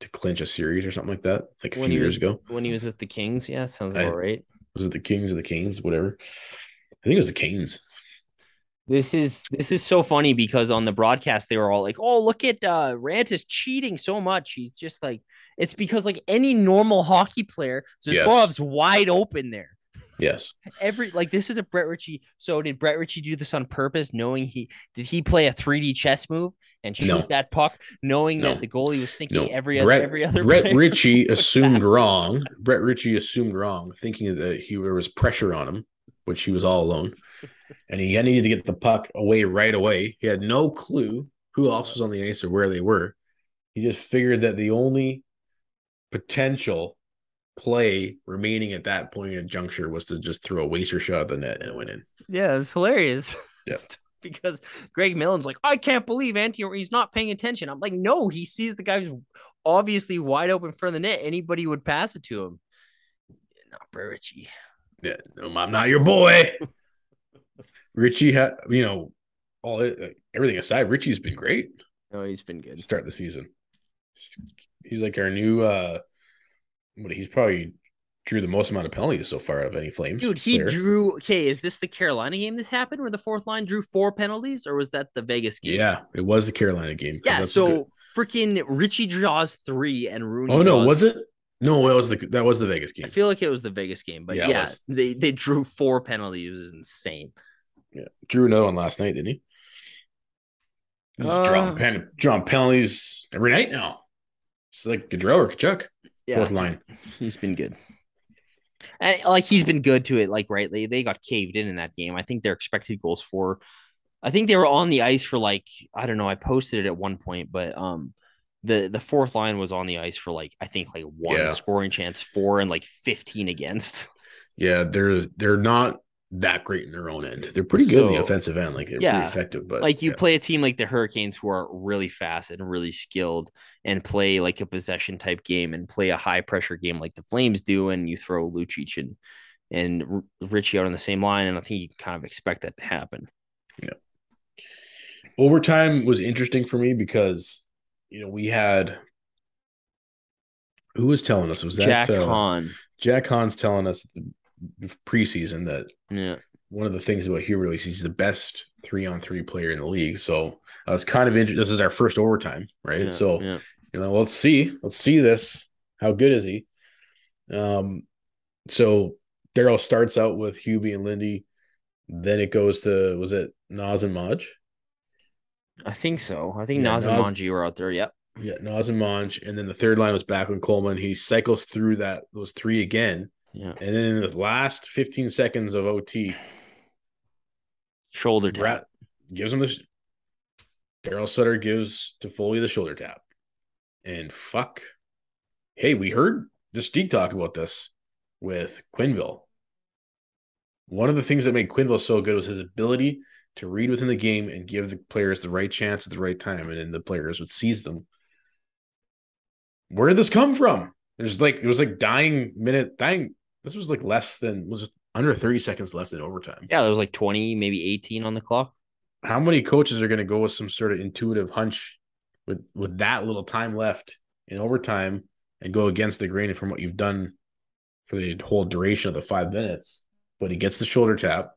to clinch a series or something like that, like a few when he years was, ago? when he was with the Kings, yeah, sounds I- about right. Was it the Kings or the Canes, whatever? I think it was the Canes. This is this is so funny because on the broadcast they were all like, "Oh, look at uh Rant is cheating so much." He's just like, it's because like any normal hockey player, Yes. Wide open there. Yes. Every like this is a Brett Ritchie. So did Brett Ritchie do this on purpose, knowing he did he play a 3D chess move and shoot No. that puck, knowing No. that the goalie was thinking No. every other every other Brett Ritchie assumed wrong. Brett Ritchie assumed wrong, thinking that he there was pressure on him, which he was all alone, and he needed to get the puck away right away. He had no clue who else was on the ice or where they were. He just figured that the only potential play remaining at that point in juncture was to just throw a waster shot at the net and it went in. Yeah, it's hilarious. Yeah. because Greg Millen's like, I can't believe Anthony, he's not paying attention. I'm like, no, he sees the guy who's obviously wide open for the net. Anybody would pass it to him. Not for Ritchie. Yeah, no, I'm not your boy. Ritchie had, you know, all everything aside, Ritchie's been great. No, he's been good. start the season. He's like our new uh what he's probably drew the most amount of penalties so far out of any Flames. Dude, he player. drew. Okay, is this the Carolina game this happened where the fourth line drew four penalties, or was that the Vegas game? Yeah, it was the Carolina game. Yeah, so good- freaking Ritchie draws three and Rooney. Oh no, draws- was it? No, it was the that was the Vegas game. I feel like it was the Vegas game, but Yeah, yeah, they they drew four penalties. It was insane. Yeah. Drew another one last night, didn't he? He's Uh, drawing, pen, drawing penalties every night now. It's like Gaudreau or Tkachuk, fourth line. He's been good. And like he's been good to it, like rightly. They got caved in in that game. I think their expected goals for, I think they were on the ice for like I don't know. I posted it at one point, but um, the the fourth line was on the ice for like I think like one Yeah. scoring chance, four and like fifteen against. Yeah, they're they're not that great in their own end. They're pretty good in the offensive end, like they're Yeah, pretty effective. But like you yeah. play a team like the Hurricanes who are really fast and really skilled and play like a possession type game and play a high pressure game like the Flames do, and you throw Lucic and and Ritchie out on the same line, and I think you can kind of expect that to happen. Yeah. Overtime was interesting for me because you know we had who was telling us was that Jack uh, Hahn, Jack Hahn's telling us preseason that yeah, one of the things about Hugh release he's the best three on three player in the league. So I was kind of interested. This is our first overtime, right? yeah, so yeah. you know, let's see, let's see this. How good is he? Um, so Daryl starts out with Hubie and Lindy. Then it goes to was it Nas and Maj? I think so. I think Yeah, and Nas- Manji were out there. Yep. Yeah, Nas and Monge, and then the third line was back Backlund Coleman. He cycles through that those three again, Yeah. and then in the last 15 seconds of OT, Shoulder tap. Brett gives him the Daryl Sutter gives Toffoli the shoulder tap. And fuck. Hey, we heard this Mystique talk about this with Quenneville. One of the things that made Quenneville so good was his ability to read within the game and give the players the right chance at the right time, and then the players would seize them. where did this come from? There's like it was like dying minute dying. This was like less than was it under 30 seconds left in overtime. Yeah, there was like 20, maybe 18 on the clock. How many coaches are going to go with some sort of intuitive hunch with with that little time left in overtime and go against the grain from what you've done for the whole duration of the five minutes? But he gets the shoulder tap,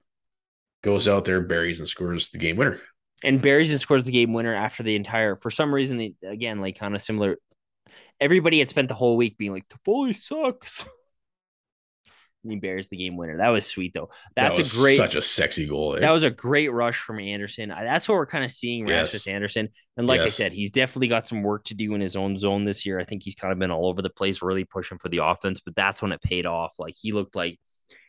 goes out there, buries and scores the game winner. And buries and scores the game winner after the entire. For some reason, they, again, like kind of similar. Everybody had spent the whole week being like, "Toffoli sucks." He buries the game winner. That was sweet though. That's that a great. such a sexy goal. eh? that was a great rush from Andersson. That's what we're kind of seeing Yes. Rasmus Andersson. And like I said, he's definitely got some work to do in his own zone this year. I think he's kind of been all over the place, really pushing for the offense, but that's when it paid off. Like he looked like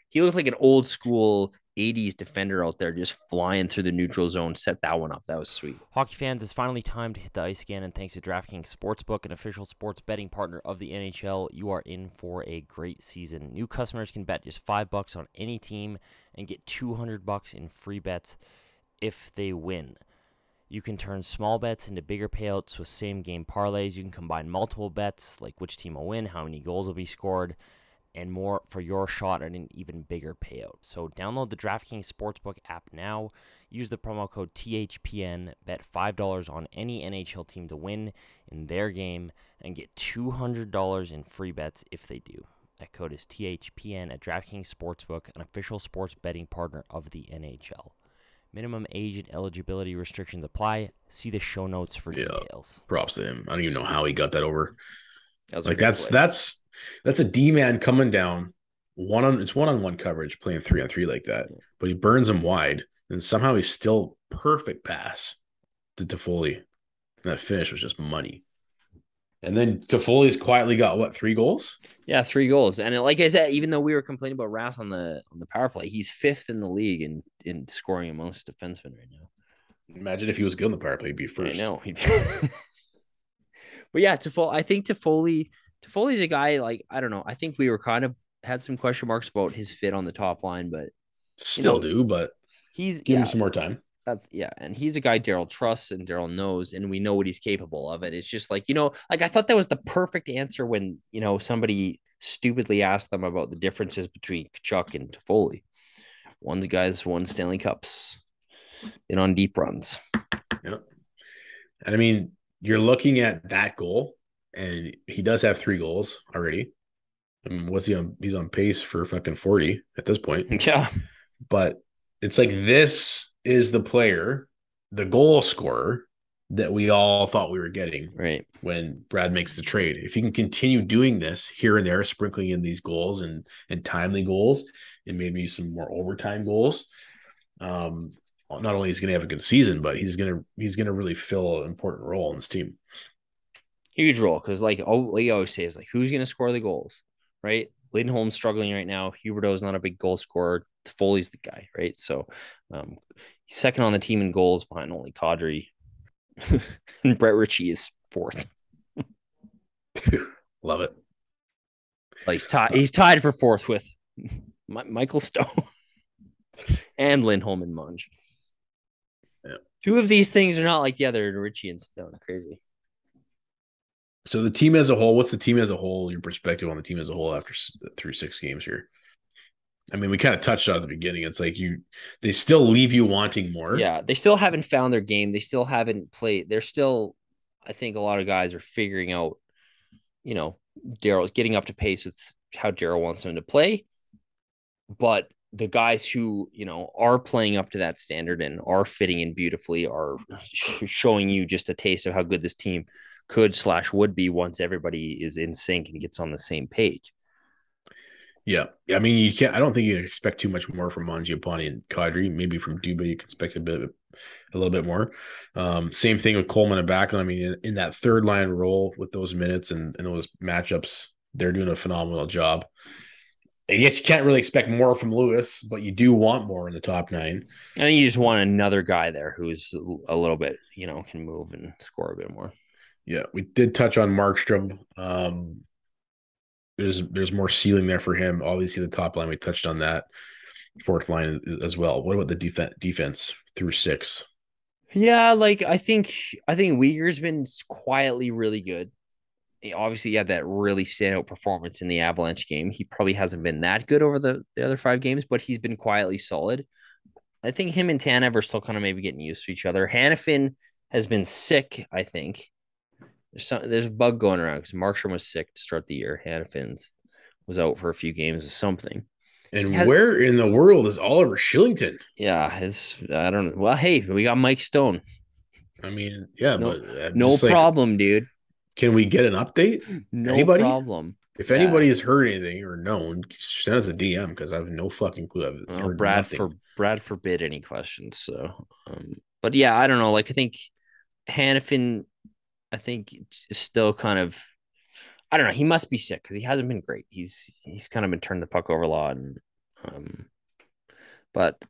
he looked like an old school 80s defender out there just flying through the neutral zone, set that one up. That was sweet. Hockey fans, it's finally time to hit the ice again, and thanks to DraftKings Sportsbook, an official sports betting partner of the NHL, you are in for a great season. New customers can bet just five bucks on any team and get two hundred bucks in free bets if they win. You can turn small bets into bigger payouts with same game parlays. You can combine multiple bets, like which team will win, how many goals will be scored, and more for your shot at an even bigger payout. So download the DraftKings Sportsbook app now. Use the promo code THPN, bet $5 on any NHL team to win in their game, and get $200 in free bets if they do. That code is THPN at DraftKings Sportsbook, an official sports betting partner of the NHL. Minimum age and eligibility restrictions apply. See the show notes for Yeah. details. Props to him. I don't even know how he got that over. That Like that's play. that's that's a D man coming down one on it's one on one coverage playing three on three like that, but he burns him wide and somehow he's still perfect pass to Toffoli. And that finish was just money. And then Toffoli's quietly got what three goals? Yeah, three goals. And like I said, even though we were complaining about Ras on the on the power play, he's fifth in the league in in scoring amongst defensemen right now. Imagine if he was good on the power play, he'd be first. I know. but yeah, Toffoli, I think Toffoli Toffoli's a guy like I don't know. I think we were kind of had some question marks about his fit on the top line, but Still know, do, but he's give yeah, him some more time. that's yeah, and he's a guy Daryl trusts and Daryl knows, and we know what he's capable of. And it's just like you know, like I thought that was the perfect answer when you know somebody stupidly asked them about the differences between Tkachuk and Toffoli. One's guys won Stanley Cups, been on deep runs. Yep. And I mean, you're looking at that goal, and he does have three goals already. And what's he on? He's on pace for fucking 40 at this point. Yeah, But it's like this is the player, the goal scorer that we all thought we were getting right. when Brad makes the trade. If he can continue doing this here and there, sprinkling in these goals and and timely goals, and maybe some more overtime goals, um, not only is he going to have a good season, but he's gonna he's gonna really fill an important role in this team. huge role because like oh like you always say is like who's gonna score the goals, right? Lindholm's struggling right now. Huberdeau's not a big goal scorer. Foley's the guy, right? So um he's second on the team in goals behind only Kadri. and Brett Ritchie is fourth. Love it. Like he's tied he's tied for fourth with Michael Stone and Lindholm and Munge. Two of these things are not like the other, Ritchie and Stone. Crazy. So the team as a whole, what's the team as a whole? Your perspective on the team as a whole after through six games here. I mean, we kind of touched on at the beginning. It's like you, they still leave you wanting more. Yeah, they still haven't found their game. They still haven't played. They're still, I think, a lot of guys are figuring out, you know, Daryl getting up to pace with how Daryl wants them to play. But the guys who you know are playing up to that standard and are fitting in beautifully are showing you just a taste of how good this team could slash would be once everybody is in sync and gets on the same page. Yeah. I mean, you can't, I don't think you can expect too much more from Mangiapane and Kadri. Maybe from Dube, you can expect a bit, a little bit more. Um, same thing with Coleman and Backlund. I mean, in, in that third line role with those minutes and, and those matchups, they're doing a phenomenal job. I guess you can't really expect more from Lewis, but you do want more in the top nine. I think you just want another guy there who's a little bit, you know, can move and score a bit more. Yeah, we did touch on Markstrom. Um, there's there's more ceiling there for him. Obviously, the top line we touched on that. Fourth line as well. What about the defense defense through six? Yeah, like I think I think Weegar's been quietly really good, obviously he had that really standout performance in the Avalanche game. He probably hasn't been that good over the, the other five games, but he's been quietly solid. I think him and Tanev are still kind of maybe getting used to each other. Hanifin has been sick, I think. There's some there's a bug going around because Markstrom was sick to start the year. Hanifin's was out for a few games or something. And Has- where in the world is Oliver Kylington? Yeah, his I don't know. Well, hey, we got Mike Stone. I mean, yeah, No- but uh, No just like, problem, dude. Can we get an update? No Anybody? problem. If Yeah. anybody has heard anything or known, send us a DM because I have no fucking clue. I've Well, Brad nothing. for Brad forbid any questions. So, um, but yeah, I don't know. Like I think Hanifin, I think is still kind of. I don't know. He must be sick because he hasn't been great. He's he's kind of been turning the puck over a lot, and um, but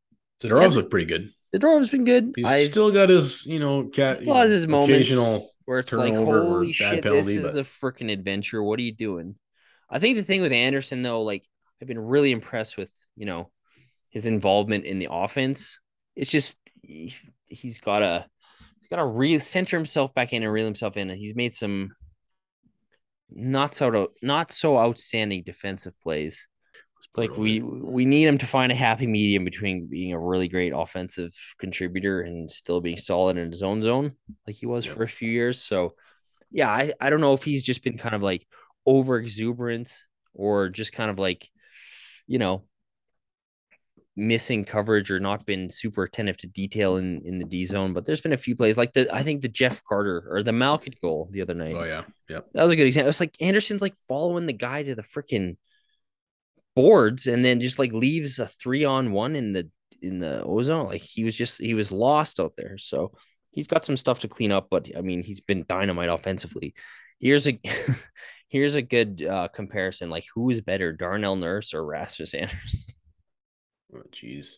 so Zadorov's Yeah. look pretty good. The has been good. He's I still got his, you know, cat. still has his moments occasional. where it's like, holy shit, penalty, this is but- a freaking adventure. What are you doing? I think the thing with Andersson though, like I've been really impressed with, you know, his involvement in the offense. It's just he, he's gotta he's gotta re center himself back in and reel himself in. And he's made some not so not so outstanding defensive plays. Like we we need him to find a happy medium between being a really great offensive contributor and still being solid in his own zone, like he was Yeah. for a few years. So, yeah, I, I don't know if he's just been kind of like over exuberant or just kind of like, you know, missing coverage or not been super attentive to detail in in the D zone. But there's been a few plays like the I think the Jeff Carter or the Malkin goal the other night. Oh yeah, yeah, That was a good example. It's like Andersson's like following the guy to the freaking boards and then just like leaves a three on one in the in the ozone. Like he was just he was lost out there. So he's got some stuff to clean up, but I mean he's been dynamite offensively. Here's a here's a good uh comparison. Like who is better, Darnell Nurse or Rasmus Andersson? Oh jeez.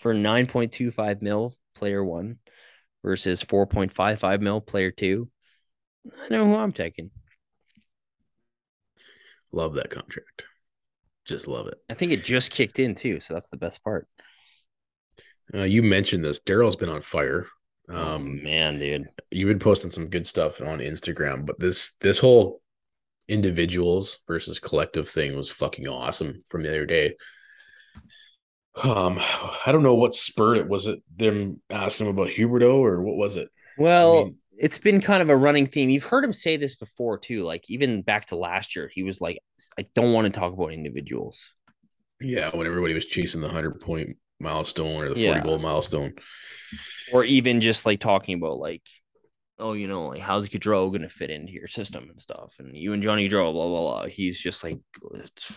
For 9.25 mil player one versus 4.55 mil player two. I know who I'm taking. Love that contract. Just love it. I think it just kicked in too, so that's the best part. Uh, you mentioned this. Daryl's been on fire. Um, Um, man, dude. you've been posting some good stuff on Instagram, but this this whole individuals versus collective thing was fucking awesome from the other day. Um, I don't know what spurred it. Was it them asking him about Huberdeau or what was it? Well, I mean- it's been kind of a running theme. You've heard him say this before too. Like even back to last year, he was like, "I don't want to talk about individuals." Yeah, when everybody was chasing the hundred point milestone or the Yeah. forty goal milestone. or even just like talking about like, oh, you know, like how's Gaudreau going to fit into your system and stuff, and you and Johnny Gaudreau, blah blah blah. He's just like it's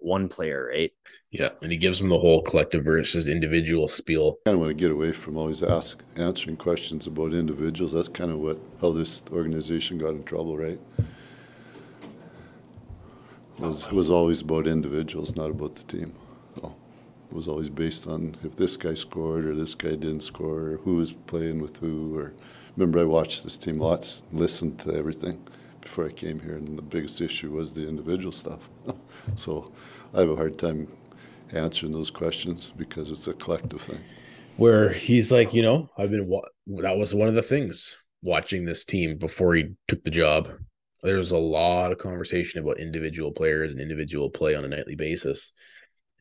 one player, right? Yeah, and he gives them the whole collective versus individual spiel. I kind of want to get away from always ask answering questions about individuals. That's kind of what how this organization got in trouble, right? It was it was always about individuals, not about the team. So it was always based on if this guy scored or this guy didn't score, or who was playing with who. Or remember, I watched this team lots, listened to everything before I came here, and the biggest issue was the individual stuff. so I have a hard time answering those questions because it's a collective thing. where he's like, you know, I've been wa- that was one of the things watching this team before he took the job. There was a lot of conversation about individual players and individual play on a nightly basis,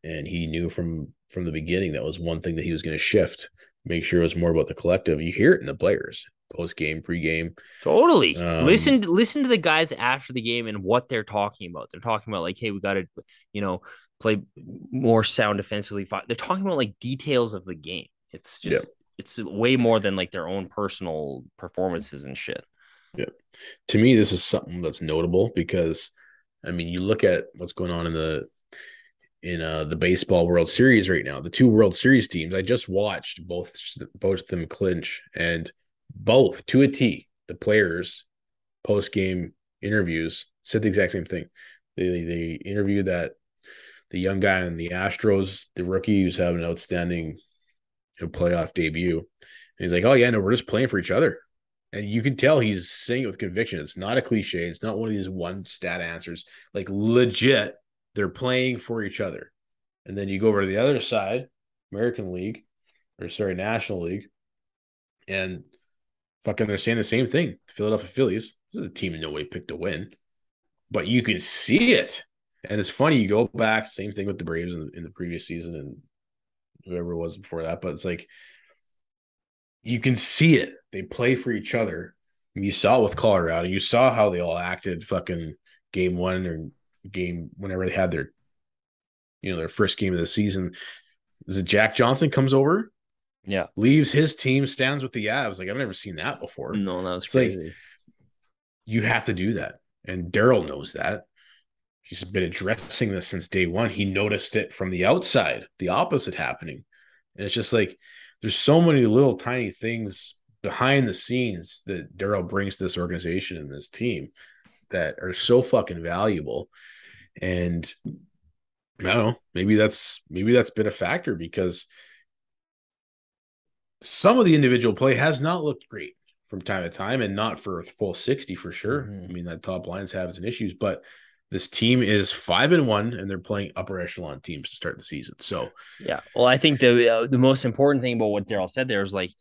and he knew from from the beginning that was one thing that he was going to shift, make sure it was more about the collective. You hear it in the players post game, pre game. Totally. Um, listen, listen to the guys after the game and what they're talking about. They're talking about like, hey, we got to, you know, play more sound defensively. They're talking about like details of the game. It's just, it's way more than like their own personal performances and shit. Yeah. To me, this is something that's notable because, I mean, you look at what's going on in the in uh, the baseball World Series right now. The two World Series teams. I just watched both both of them clinch, and both to a T. The players post game interviews said the exact same thing. They they interviewed that the young guy in the Astros, the rookie who's having an outstanding you know, playoff debut. And he's like, "Oh yeah, no, we're just playing for each other." And you can tell he's saying it with conviction. It's not a cliche. It's not one of these one stat answers. Like legit, they're playing for each other. And then you go over to the other side, American League, or sorry, National League, and fucking they're saying the same thing. The Philadelphia Phillies. This is a team in no way picked to win, but you can see it. And it's funny. You go back, same thing with the Braves in, in the previous season and whoever it was before that. But it's like you can see it. They play for each other. You saw it with Colorado. You saw how they all acted. Fucking game one or game whenever they had their, you know, their first game of the season. Is it Jack Johnson comes over, Yeah. leaves his team, stands with the Avs? Like I've never seen that before. No, that was It's like- crazy. You have to do that, and Daryl knows that. He's been addressing this since day one. He noticed it from the outside, the opposite happening, and it's just like there's so many little tiny things behind the scenes that Daryl brings to this organization and this team that are so fucking valuable. And I don't know, maybe that's maybe that's been a factor because some of the individual play has not looked great from time to time and not for a full 60 for sure. Mhm. I mean, that top lines have some issues, but this team is five and one and they're playing upper echelon teams to start the season. So Yeah. Well, I think the uh, the most important thing about what Daryl said there is like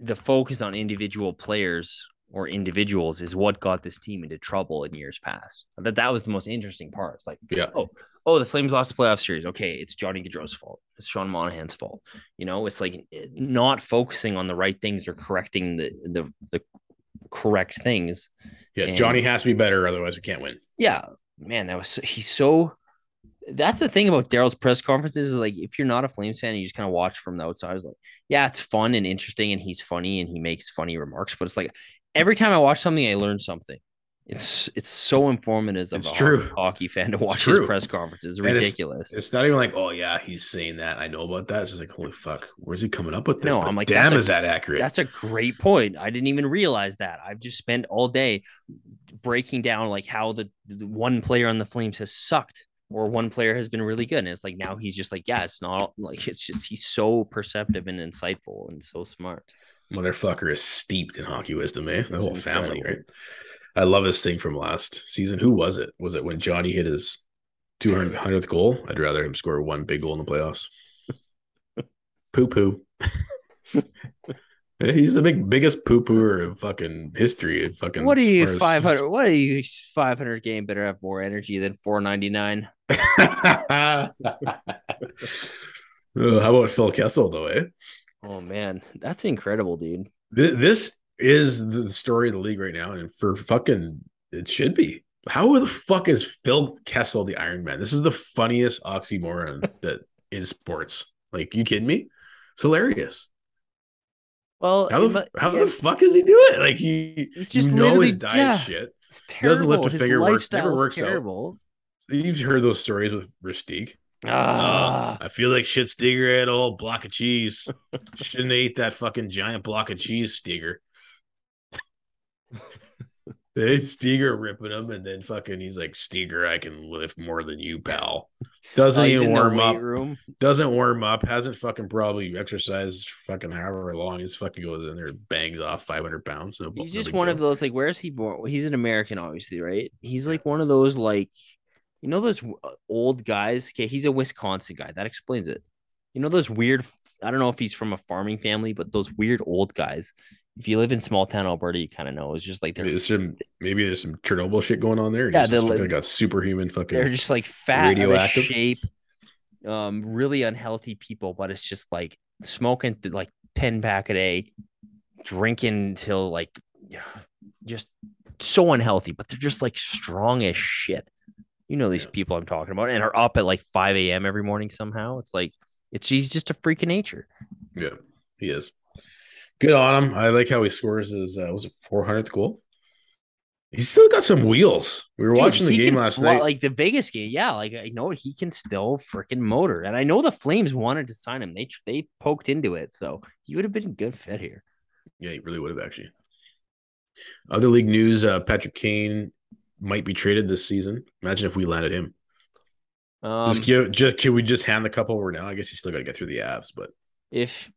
the focus on individual players or individuals is what got this team into trouble in years past. That that was the most interesting part. It's like, Yeah. oh, oh, the Flames lost the playoff series. Okay, it's Johnny Gaudreau's fault. It's Sean Monahan's fault. You know, it's like eh, not focusing on the right things or correcting the the the correct things. yeah, And- Johnny has to be better, otherwise we can't win. Yeah, man, that was so- he's so. That's the thing about Daryl's press conferences is like if you're not a Flames fan, and you just kind of watch from the outside. It's like, yeah, it's fun and interesting, and he's funny and he makes funny remarks. But it's like every time I watch something, I learn something. It's it's so informative It's a true. hockey- fan to watch his press conferences. It's And it's- ridiculous. It's not even like, oh yeah, he's saying that. I know about that. It's just like, holy fuck, where's he coming up with this? No, But I'm like, damn, a- is that accurate? That's a great point. I didn't even realize that. I've just spent all day breaking down like how the, the one player on the Flames has sucked or one player has been really good. And it's like now he's just like, yeah, it's not like it's just he's so perceptive and insightful and so smart. Motherfucker is steeped in hockey wisdom, eh? The whole family, right? I love this thing from last season. Who was it? Was it when Johnny hit his 200th goal? I'd rather him score one big goal in the playoffs. poo poo. He's the big biggest poo pooer of fucking history. Of fucking What are you five hundred? What are you five hundred game better have more energy than four ninety nine? How about Phil Kessel though? Eh, Oh man, that's incredible, dude. Th- this is the story of the league right now, and for fucking it should be. How the fuck is Phil Kessel the Iron Man? This is the funniest oxymoron that is sports. Like, you kidding me? It's hilarious. Well, How the, how the fuck is he do it? Like he, It's just you know his diet yeah. shit. it's doesn't lift terrible. a His finger, works- never works out. terrible. You've heard those stories with Ristig. Ah, I feel like shit Steger ate a whole block of cheese. Shouldn't have ate that fucking giant block of cheese, Steger. Hey, Steger ripping him, and then fucking he's like, Steger, I can lift more than you, pal. Doesn't Oh, even warm up. room. Doesn't warm up. Hasn't fucking probably exercised fucking however long. He's fucking goes in there, bangs off 500 pounds. No, He's just big one of those like where's he born? He's an American, obviously, right? He's like one of those like you know those uh, old guys. Okay, he's a Wisconsin guy. That explains it. You know those weird. I don't know if he's from a farming family, but those weird old guys. If you live in small town Alberta, you kind of know. It's just like they're There's some maybe there's some Chernobyl shit going on there. Yeah, they're like- got superhuman fucking. they're just like fat, radioactive. shape, um, really unhealthy people. But it's just like smoking like ten pack a day, drinking till like just so unhealthy. But they're just like strong as shit. You know these Yeah. people I'm talking about, and are up at like five a.m. every morning somehow. It's like it's he's just a freak of nature. Yeah, he is. Good on him. I like how he scores his uh, was it 400th goal. He's still got some wheels. We were Dude, watching the game last fly- night. like the Vegas game. Yeah, like I know he can still freaking motor, and I know the Flames wanted to sign him. They they poked into it, so he would have been a good fit here. yeah, he really would have actually. Other league news: uh, Patrick Kane might be traded this season. Imagine if we landed him. Um, just give, just can we just hand the cup over now? I guess you still got to get through the Avs, but if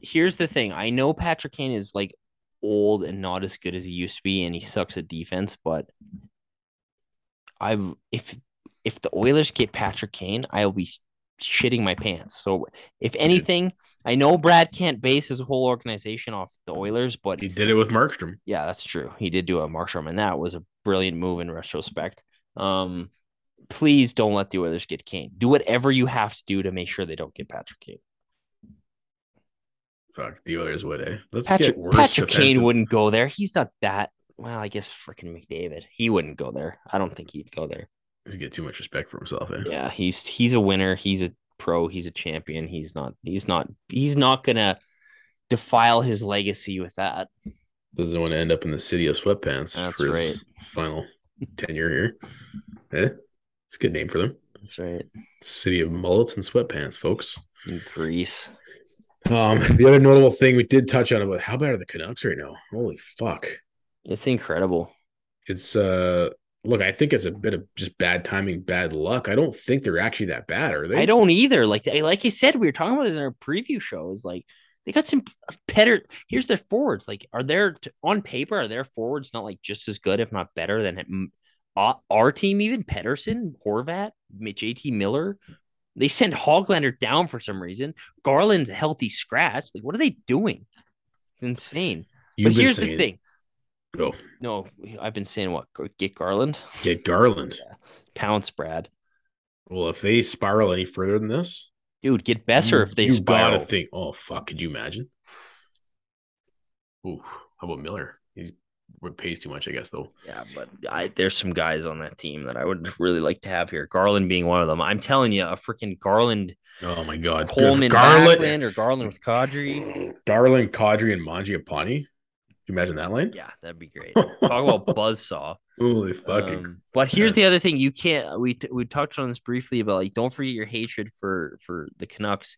here's the thing, I know Patrick Kane is like old and not as good as he used to be, and he sucks at defense. But I, if if the Oilers get Patrick Kane, I'll be shitting my pants. So if anything, I know Brad can't base his whole organization off the Oilers, but He did it with Markstrom. yeah, that's true. He did do a Markstrom, and that was a brilliant move in retrospect. Um, please don't let the Oilers get Kane. Do whatever you have to do to make sure they don't get Patrick Kane. Fuck, the Oilers would, eh? Let's Patrick, get worse. Patrick Kane wouldn't go there. He's not that. Well, I guess freaking McDavid. He wouldn't go there. I don't think he'd go there. He's get too much respect for himself, eh? Yeah, he's he's a winner. He's a pro. He's a champion. He's not. He's not. He's not gonna defile his legacy with that. Doesn't want to end up in the city of sweatpants That's for his final tenure here. Eh? It's a good name for them. That's right. City of mullets and sweatpants, folks. In Greece. Um, the other notable thing we did touch on about how bad are the Canucks right now? Holy fuck. It's incredible. It's uh look, I think it's a bit of just bad timing, bad luck. I don't think they're actually that bad, are they? I don't either. Like like I said, we were talking about this in our preview shows. Like they got some better. Here's their forwards. Like, are there on paper? Are their forwards not like just as good, if not better, than mm, uh, our team? Even Pettersson, Horvat, JT Miller. They sent Hoglander down for some reason. Garland's a healthy scratch. Like, what are they doing? It's insane. You've but here's the thing. Go No, I've been saying what? Get Garland, get Garland. pounce Brad, Well, if they spiral any further than this, dude. Get Boeser you- if they you spiral. gotta think, oh fuck, could you imagine? Ooh, how about Miller? He's pays too much, I guess, though. Yeah, but I, there's some guys on that team that I would really like to have here. Garland being one of them. I'm telling you, a freaking Garland, Oh my god. Coleman, Garland, Backlund, or Garland with Kadri. Garland, Kadri, and Mangiapane. Can you imagine that line? Yeah, that'd be great. Talk about buzzsaw. Holy fucking Um, but here's the other thing: you can't. We we touched on this briefly about like don't forget your hatred for for the Canucks.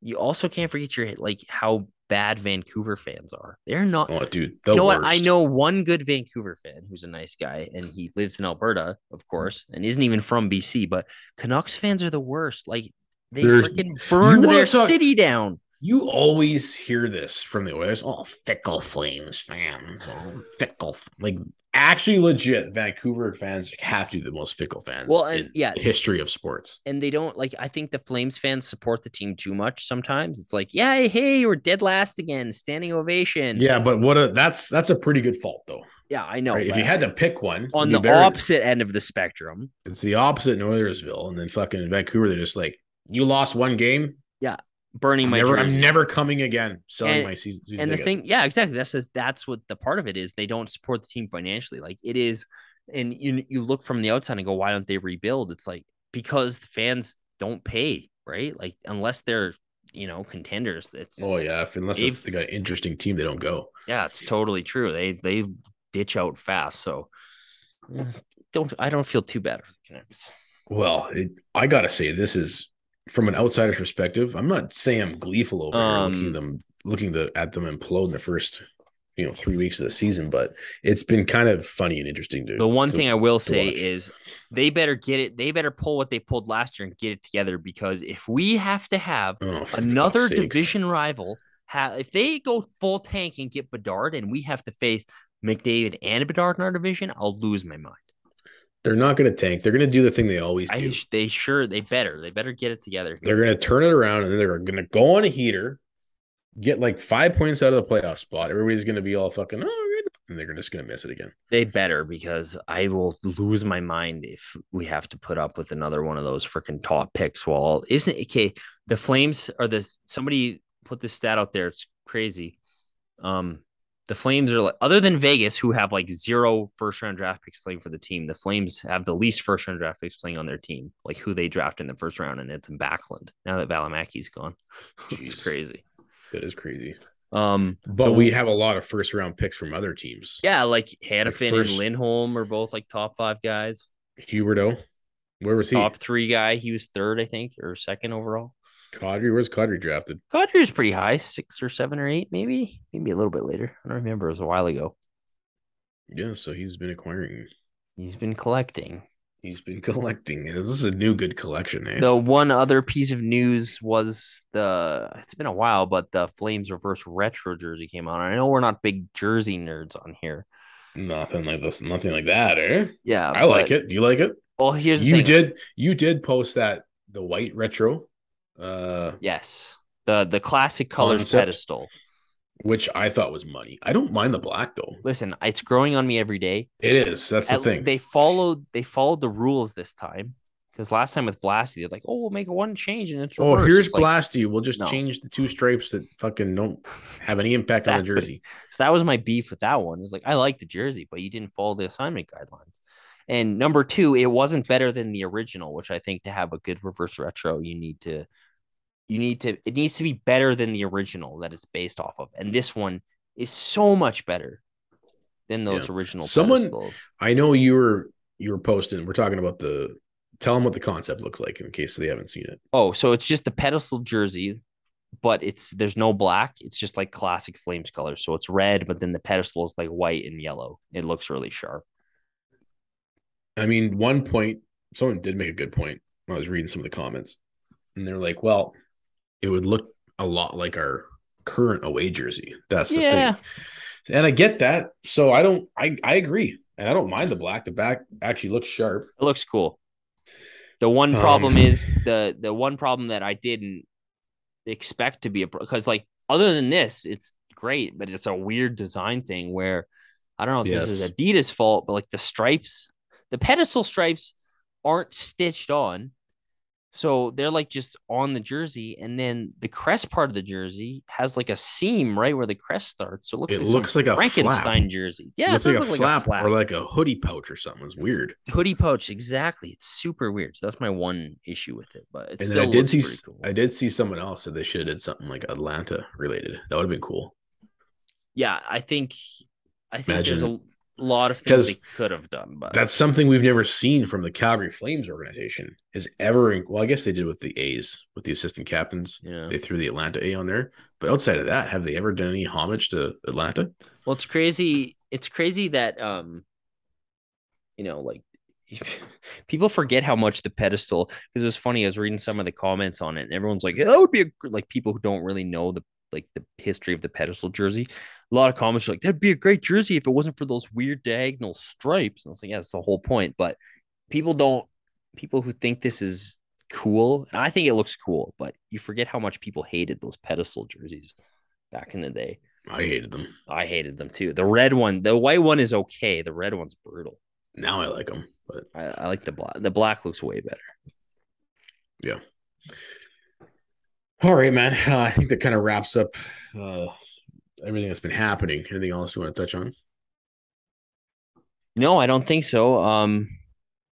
You also can't forget your like how bad Vancouver fans are. They're not. Oh, dude. You know what? I know one good Vancouver fan who's a nice guy, and he lives in Alberta, of course, and isn't even from BC. But Canucks fans are the worst. Like they There's- freaking burned their talk- city down. You always hear this from the Oilers. Oh, fickle Flames fans. Oh, fickle. Like, actually, legit, Vancouver fans have to be the most fickle fans Well, and in yeah, the history of sports. and they don't like. I think the Flames fans support the team too much. Sometimes it's like, yeah, hey, we're dead last again, standing ovation. Yeah, but what a that's that's a pretty good fault though. yeah, I know. right? If you had to pick one on the better- opposite end of the spectrum, it's the opposite in Oilersville, and then fucking in Vancouver, they're just like, you lost one game. Burning I'm my never, jersey. I'm never coming again. Selling And- my season. season and the thing yeah exactly That says that's what the part of it is they don't support the team financially like it is and you you look from the outside and go why don't they rebuild it's like because the fans don't pay right like unless they're you know contenders it's Oh yeah, if, unless if They've- got an interesting team, they don't go. yeah it's totally true they they ditch out fast so hmm. don't i don't feel too bad for the Canucks. Well, it, I gotta say, this is from an outsider's perspective. I'm not saying I'm gleeful over here looking Um, them looking to, at them implode in the first, you know, three weeks of the season, but it's been kind of funny and interesting to. The one to- thing I will say watch. is they better get it. They better pull what they pulled last year and get it together because if we have to have Oh, another fuck's sakes. division rival, ha- if they go full tank and get Bedard and we have to face McDavid and Bedard in our division, I'll lose my mind. They're not going to tank. They're going to do the thing they always do. sh- they sure they better they better get it together. They're going to turn it around and then they're going to go on a heater, get like five points out of the playoff spot. Everybody's going to be all fucking, oh, good," and they're just going to miss it again. They better because I will lose my mind if we have to put up with another one of those freaking top picks. Well, isn't it okay? The Flames are the somebody put this stat out there. It's crazy. Um, the Flames are like other than Vegas, who have like zero first round draft picks playing for the team. The Flames have the least first round draft picks playing on their team, like who they draft in the first round, and it's in Backlund. Now that Valimaki's gone, it's crazy. That is crazy. Um, But we have a lot of first round picks from other teams. yeah, like Hanifin first- and Lindholm are both like top five guys. Huberdeau, where was he? top three guy. He was third, I think, or second overall. Kadri, where's Kadri drafted? Kadri was pretty high, six or seven or eight, maybe, maybe a little bit later. I don't remember. It was a while ago. Yeah, so he's been acquiring. He's been collecting. He's been collecting. This is a new good collection, eh? The one other piece of news was the. It's been a while, but the Flames reverse retro jersey came out. I know we're not big jersey nerds on here. Nothing like this. Nothing like that, eh? Yeah, I like it. Do you like it? Well, here's the You thing. did. You did post that the white retro uh, Yes. The the classic colors Concept. pedestal. which I thought was money. I don't mind the black though. Listen, it's growing on me every day. It is. That's the At- thing. They followed they followed the rules this time. Because last time with Blasty, they're like, oh, we'll make one change and it's oh, here's It's like- Blasty. We'll just No. change the two stripes that fucking don't have any impact on the jersey. So that was my beef with that one. It was like I like the jersey, but you didn't follow the assignment guidelines. And number two, it wasn't better than the original, which I think to have a good reverse retro, you need to you need to it needs to be better than the original that it's based off of. And this one is so much better than those original Someone- pedestals. I know you were you were posting. We're talking about the. Tell them what the concept looks like in case they haven't seen it. Oh, so it's just the pedestal jersey, but it's there's no black. It's just like classic flames color. So it's red, but then the pedestal is like white and yellow. It looks really sharp. I mean, one point, someone did make a good point. when I was reading some of the comments, and they're like, "Well, it would look a lot like our current away jersey." That's the Yeah. thing, and I get that. So I don't. I I agree, and I don't mind the black. The back actually looks sharp. It looks cool. The one Um, problem is the the one problem that I didn't expect to be a because like other than this, it's great, but it's a weird design thing where I don't know if this is Yes. Adidas' fault, but like the stripes, the pedestal stripes aren't stitched on. So they're like just on the jersey, and then the crest part of the jersey has like a seam right where the crest starts. So it looks It like looks like a Frankenstein flap. jersey. Yeah, it looks it like, a, look flap flap or like a hoodie pouch or something. It's weird. hoodie pouch exactly it's super weird so that's my one issue with it but it and still then I did see, cool. I did see someone else said they should have did something like Atlanta related. That would have been cool. yeah i think i think there's a Imagine- lot of things they could have done but That's something we've never seen from the Calgary Flames organization. Is ever well, I guess they did with the A's with the assistant captains. yeah They threw the Atlanta A on there, but outside of that, have they ever done any homage to Atlanta? well it's crazy it's crazy that um you know like people forget how much the pedestal because it was funny i was reading some of the comments on it and everyone's like that would be a, like people who don't really know the like the history of the pedestal jersey a lot of comments are like that'd be a great jersey if it wasn't for those weird diagonal stripes and i was like yeah that's the whole point but people don't people who think this is cool and i think it looks cool but you forget how much people hated those pedestal jerseys back in the day I hated them. I hated them too. The red one, the white one is okay. The red one's brutal. Now I like them, but I, I like the black. The black looks way better. All right, man. Uh, I think that kind of wraps up uh, everything that's been happening. Anything else you want to touch on? No, I don't think so. Um,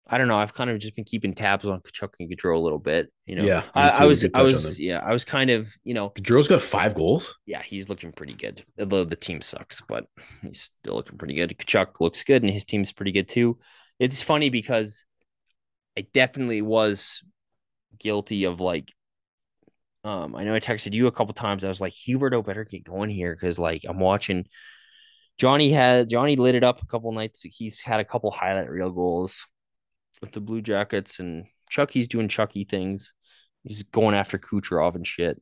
I don't know. I've kind of just been keeping tabs on Tkachuk and Gaudreau a little bit. You know, Yeah, I, I was, I was, yeah, I was kind of, you know, Gaudreau's got five goals. yeah, he's looking pretty good. Although the team sucks, but he's still looking pretty good. Tkachuk looks good, and his team's pretty good too. It's funny because I definitely was guilty of like, um, I know I texted you a couple times. I was like, Huberdeau better get going here because like I'm watching. Johnny had Johnny lit it up a couple nights. He's had a couple highlight reel goals with the Blue Jackets, and Chucky's doing Chucky things. He's going after Kucherov and shit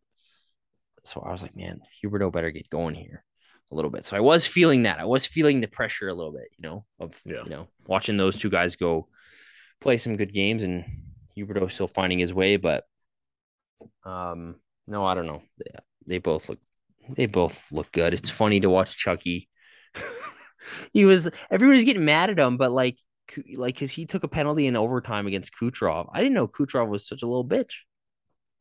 so I was like, man, Huberdeau better get going here a little bit. So I was feeling that. I was feeling the pressure a little bit, you know, of Yeah. you know, watching those two guys go play some good games and Huberdeau still finding his way, but um no, I don't know. They, they both look they both look good. It's funny to watch Chucky. he was everybody's getting mad at him, but like like because he took a penalty in overtime against Kucherov. I didn't know Kucherov was such a little bitch.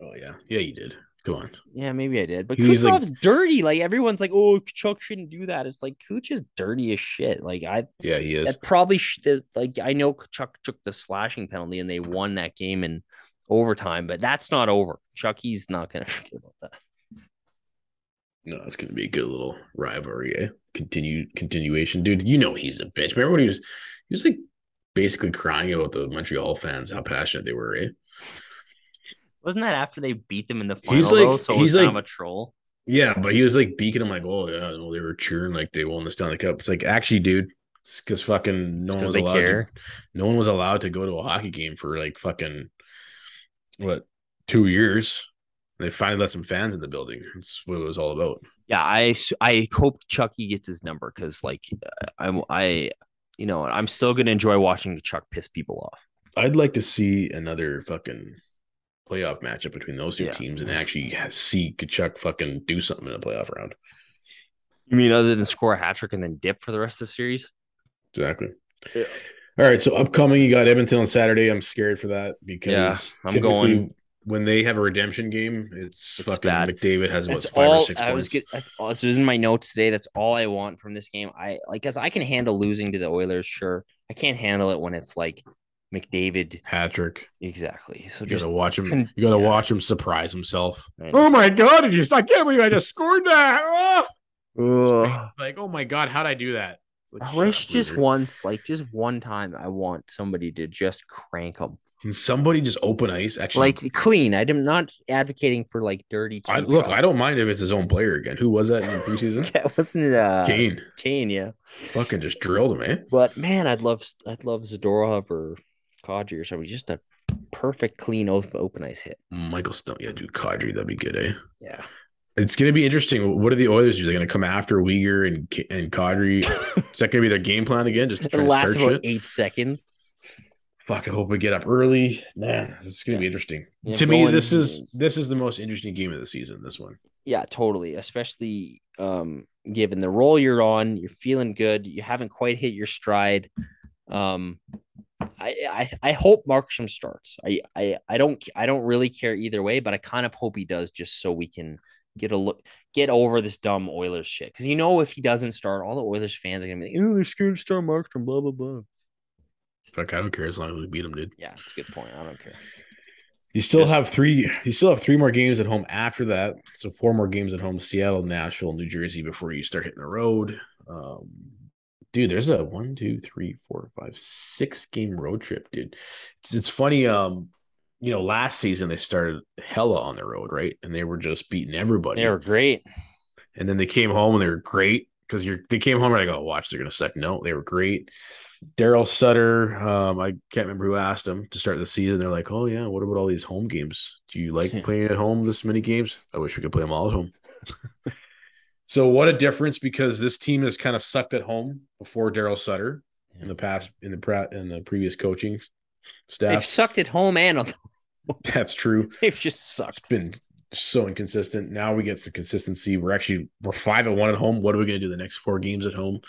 Oh yeah, yeah, you did. Come on. Yeah, maybe I did. But He's like- Kucherov's dirty. Like everyone's like, oh, Chuck shouldn't do that. It's like Kuch is dirty as shit. Like I Yeah, he is. that probably sh- that, like I know Chuck took the slashing penalty and they won that game in overtime, but that's not over. Chucky's not gonna forget about that. No, it's gonna be a good little rivalry. Eh? Continue continuation, dude. You know he's a bitch. Remember when he was he was like basically crying about the Montreal fans, how passionate they were, eh? Wasn't that after they beat them in the final? He's like- though, so he's like- a troll. Yeah, but he was like beaking him like, oh yeah, well, they were cheering like they won the Stanley Cup. It's like actually, dude, it's because fucking no one was allowed care. to, no one was allowed to go to a hockey game for like fucking what two years. They finally let some fans in the building. That's what it was all about. Yeah, I I hope Chucky gets his number because like uh, I'm I you know I'm still gonna enjoy watching Chuck piss people off. I'd like to see another fucking playoff matchup between those two Yeah. teams and actually see Tkachuk fucking do something in the playoff round. You mean other than score a hat trick and then dip for the rest of the series? Exactly. Yeah. All right, so upcoming, you got Edmonton on Saturday. I'm scared for that because Yeah, I'm typically going- when they have a redemption game. It's, It's fucking bad. McDavid has what That's five all or six I points. was get, that's all so this is in my notes today. That's all I want from this game. I like cause I can handle losing to the Oilers, sure. I can't handle it when it's like McDavid. Hat trick. Exactly. So You just gotta watch him. con- you gotta yeah. watch him surprise himself. Oh my god! I, just, I can't believe I just scored that. Ugh. Like, oh my god, how'd I do that? Like, I wish just loser. once, like just one time, I want somebody to just crank them, Can somebody just open ice? Actually, like clean. I'm not advocating for like dirty. I, look, I don't mind if it's his own player again. Who was that in the preseason? Yeah, wasn't it uh, Kane. Kane, yeah. Fucking just drilled him, eh? But man, I'd love I'd love Zadorov or Kadri or somebody. Just a perfect clean open, open ice hit. Michael Stone, yeah, dude, Kadri, that'd be good, eh? Yeah. It's gonna be interesting. What are the Oilers do? They're gonna come after Weegar and K- and Kadri. Is that gonna be their game plan again? Just to It try to lasts start about shit? eight seconds. Fuck, I hope we get up early. Man, this is gonna be interesting. Yeah, to me, this is this is the most interesting game of the season. This one. Yeah, totally. Especially um given the role you're on, you're feeling good. You haven't quite hit your stride. Um I, I I hope Markstrom starts. I, I I don't I don't really care either way, but I kind of hope he does just so we can get a look get over this dumb Oilers shit. Because you know if he doesn't start, all the Oilers fans are gonna be like, oh, they're scared to start Markstrom, blah blah blah. Fuck, I don't care as long as we beat them, dude. Yeah, that's a good point. I don't care. You still Just- have three. You still have three more games at home after that. So four more games at home: Seattle, Nashville, New Jersey. Before you start hitting the road, um, dude. There's a one, two, three, four, five, six game road trip, dude. It's, it's funny. Um, you know, last season they started hella on the road, right? And they were just beating everybody. They were great. and then they came home and they were great because you're. They came home and I go, watch, they're gonna suck. No, they were great. Darryl Sutter, um, I can't remember who asked him to start the season. They're like, "Oh yeah, what about all these home games? Do you like playing at home this many games? I wish we could play them all at home." so what a difference because this team has kind of sucked at home before Darryl Sutter in the past in the pra- in the previous coaching staff. They've sucked at home and on That's true. they've just It's sucked. been so inconsistent. Now we get some consistency. We're actually we're five and one at home. What are we going to do the next four games at home?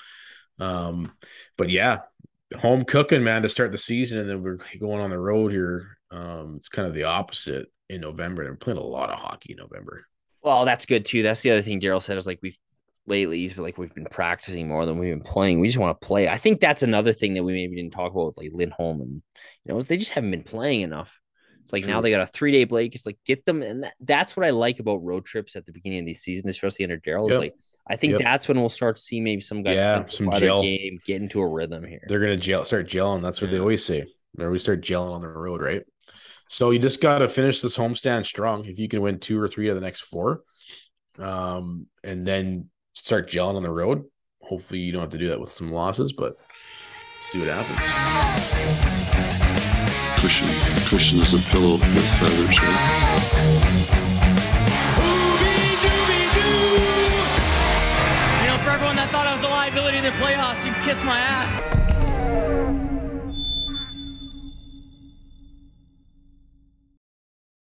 Um, but yeah, home cooking, man, to start the season, and then we're going on the road here. Um, it's kind of the opposite in November. We're playing a lot of hockey in November. Well, that's good too. That's the other thing Darryl said is like we've lately he's been like we've been practicing more than we've been playing. We just want to play. I think that's another thing that we maybe didn't talk about with like Lindholm and you know is they just haven't been playing enough. It's like now they got a three day break. It's like get them, and that, that's what I like about road trips at the beginning of the season, especially under Darryl. Is like I think Yep. that's when we'll start to see maybe some guys Yeah, some gel. game, get into a rhythm here. They're gonna gel, start gelling. That's what they always say. Or we start gelling on the road, right? So you just got to finish this homestand strong. If you can win two or three of the next four, um, and then start gelling on the road. Hopefully, you don't have to do that with some losses, but see what happens. Cushion, cushion is a pillow with feathers, right? You know, for everyone that thought I was a liability in the playoffs, you can kiss my ass.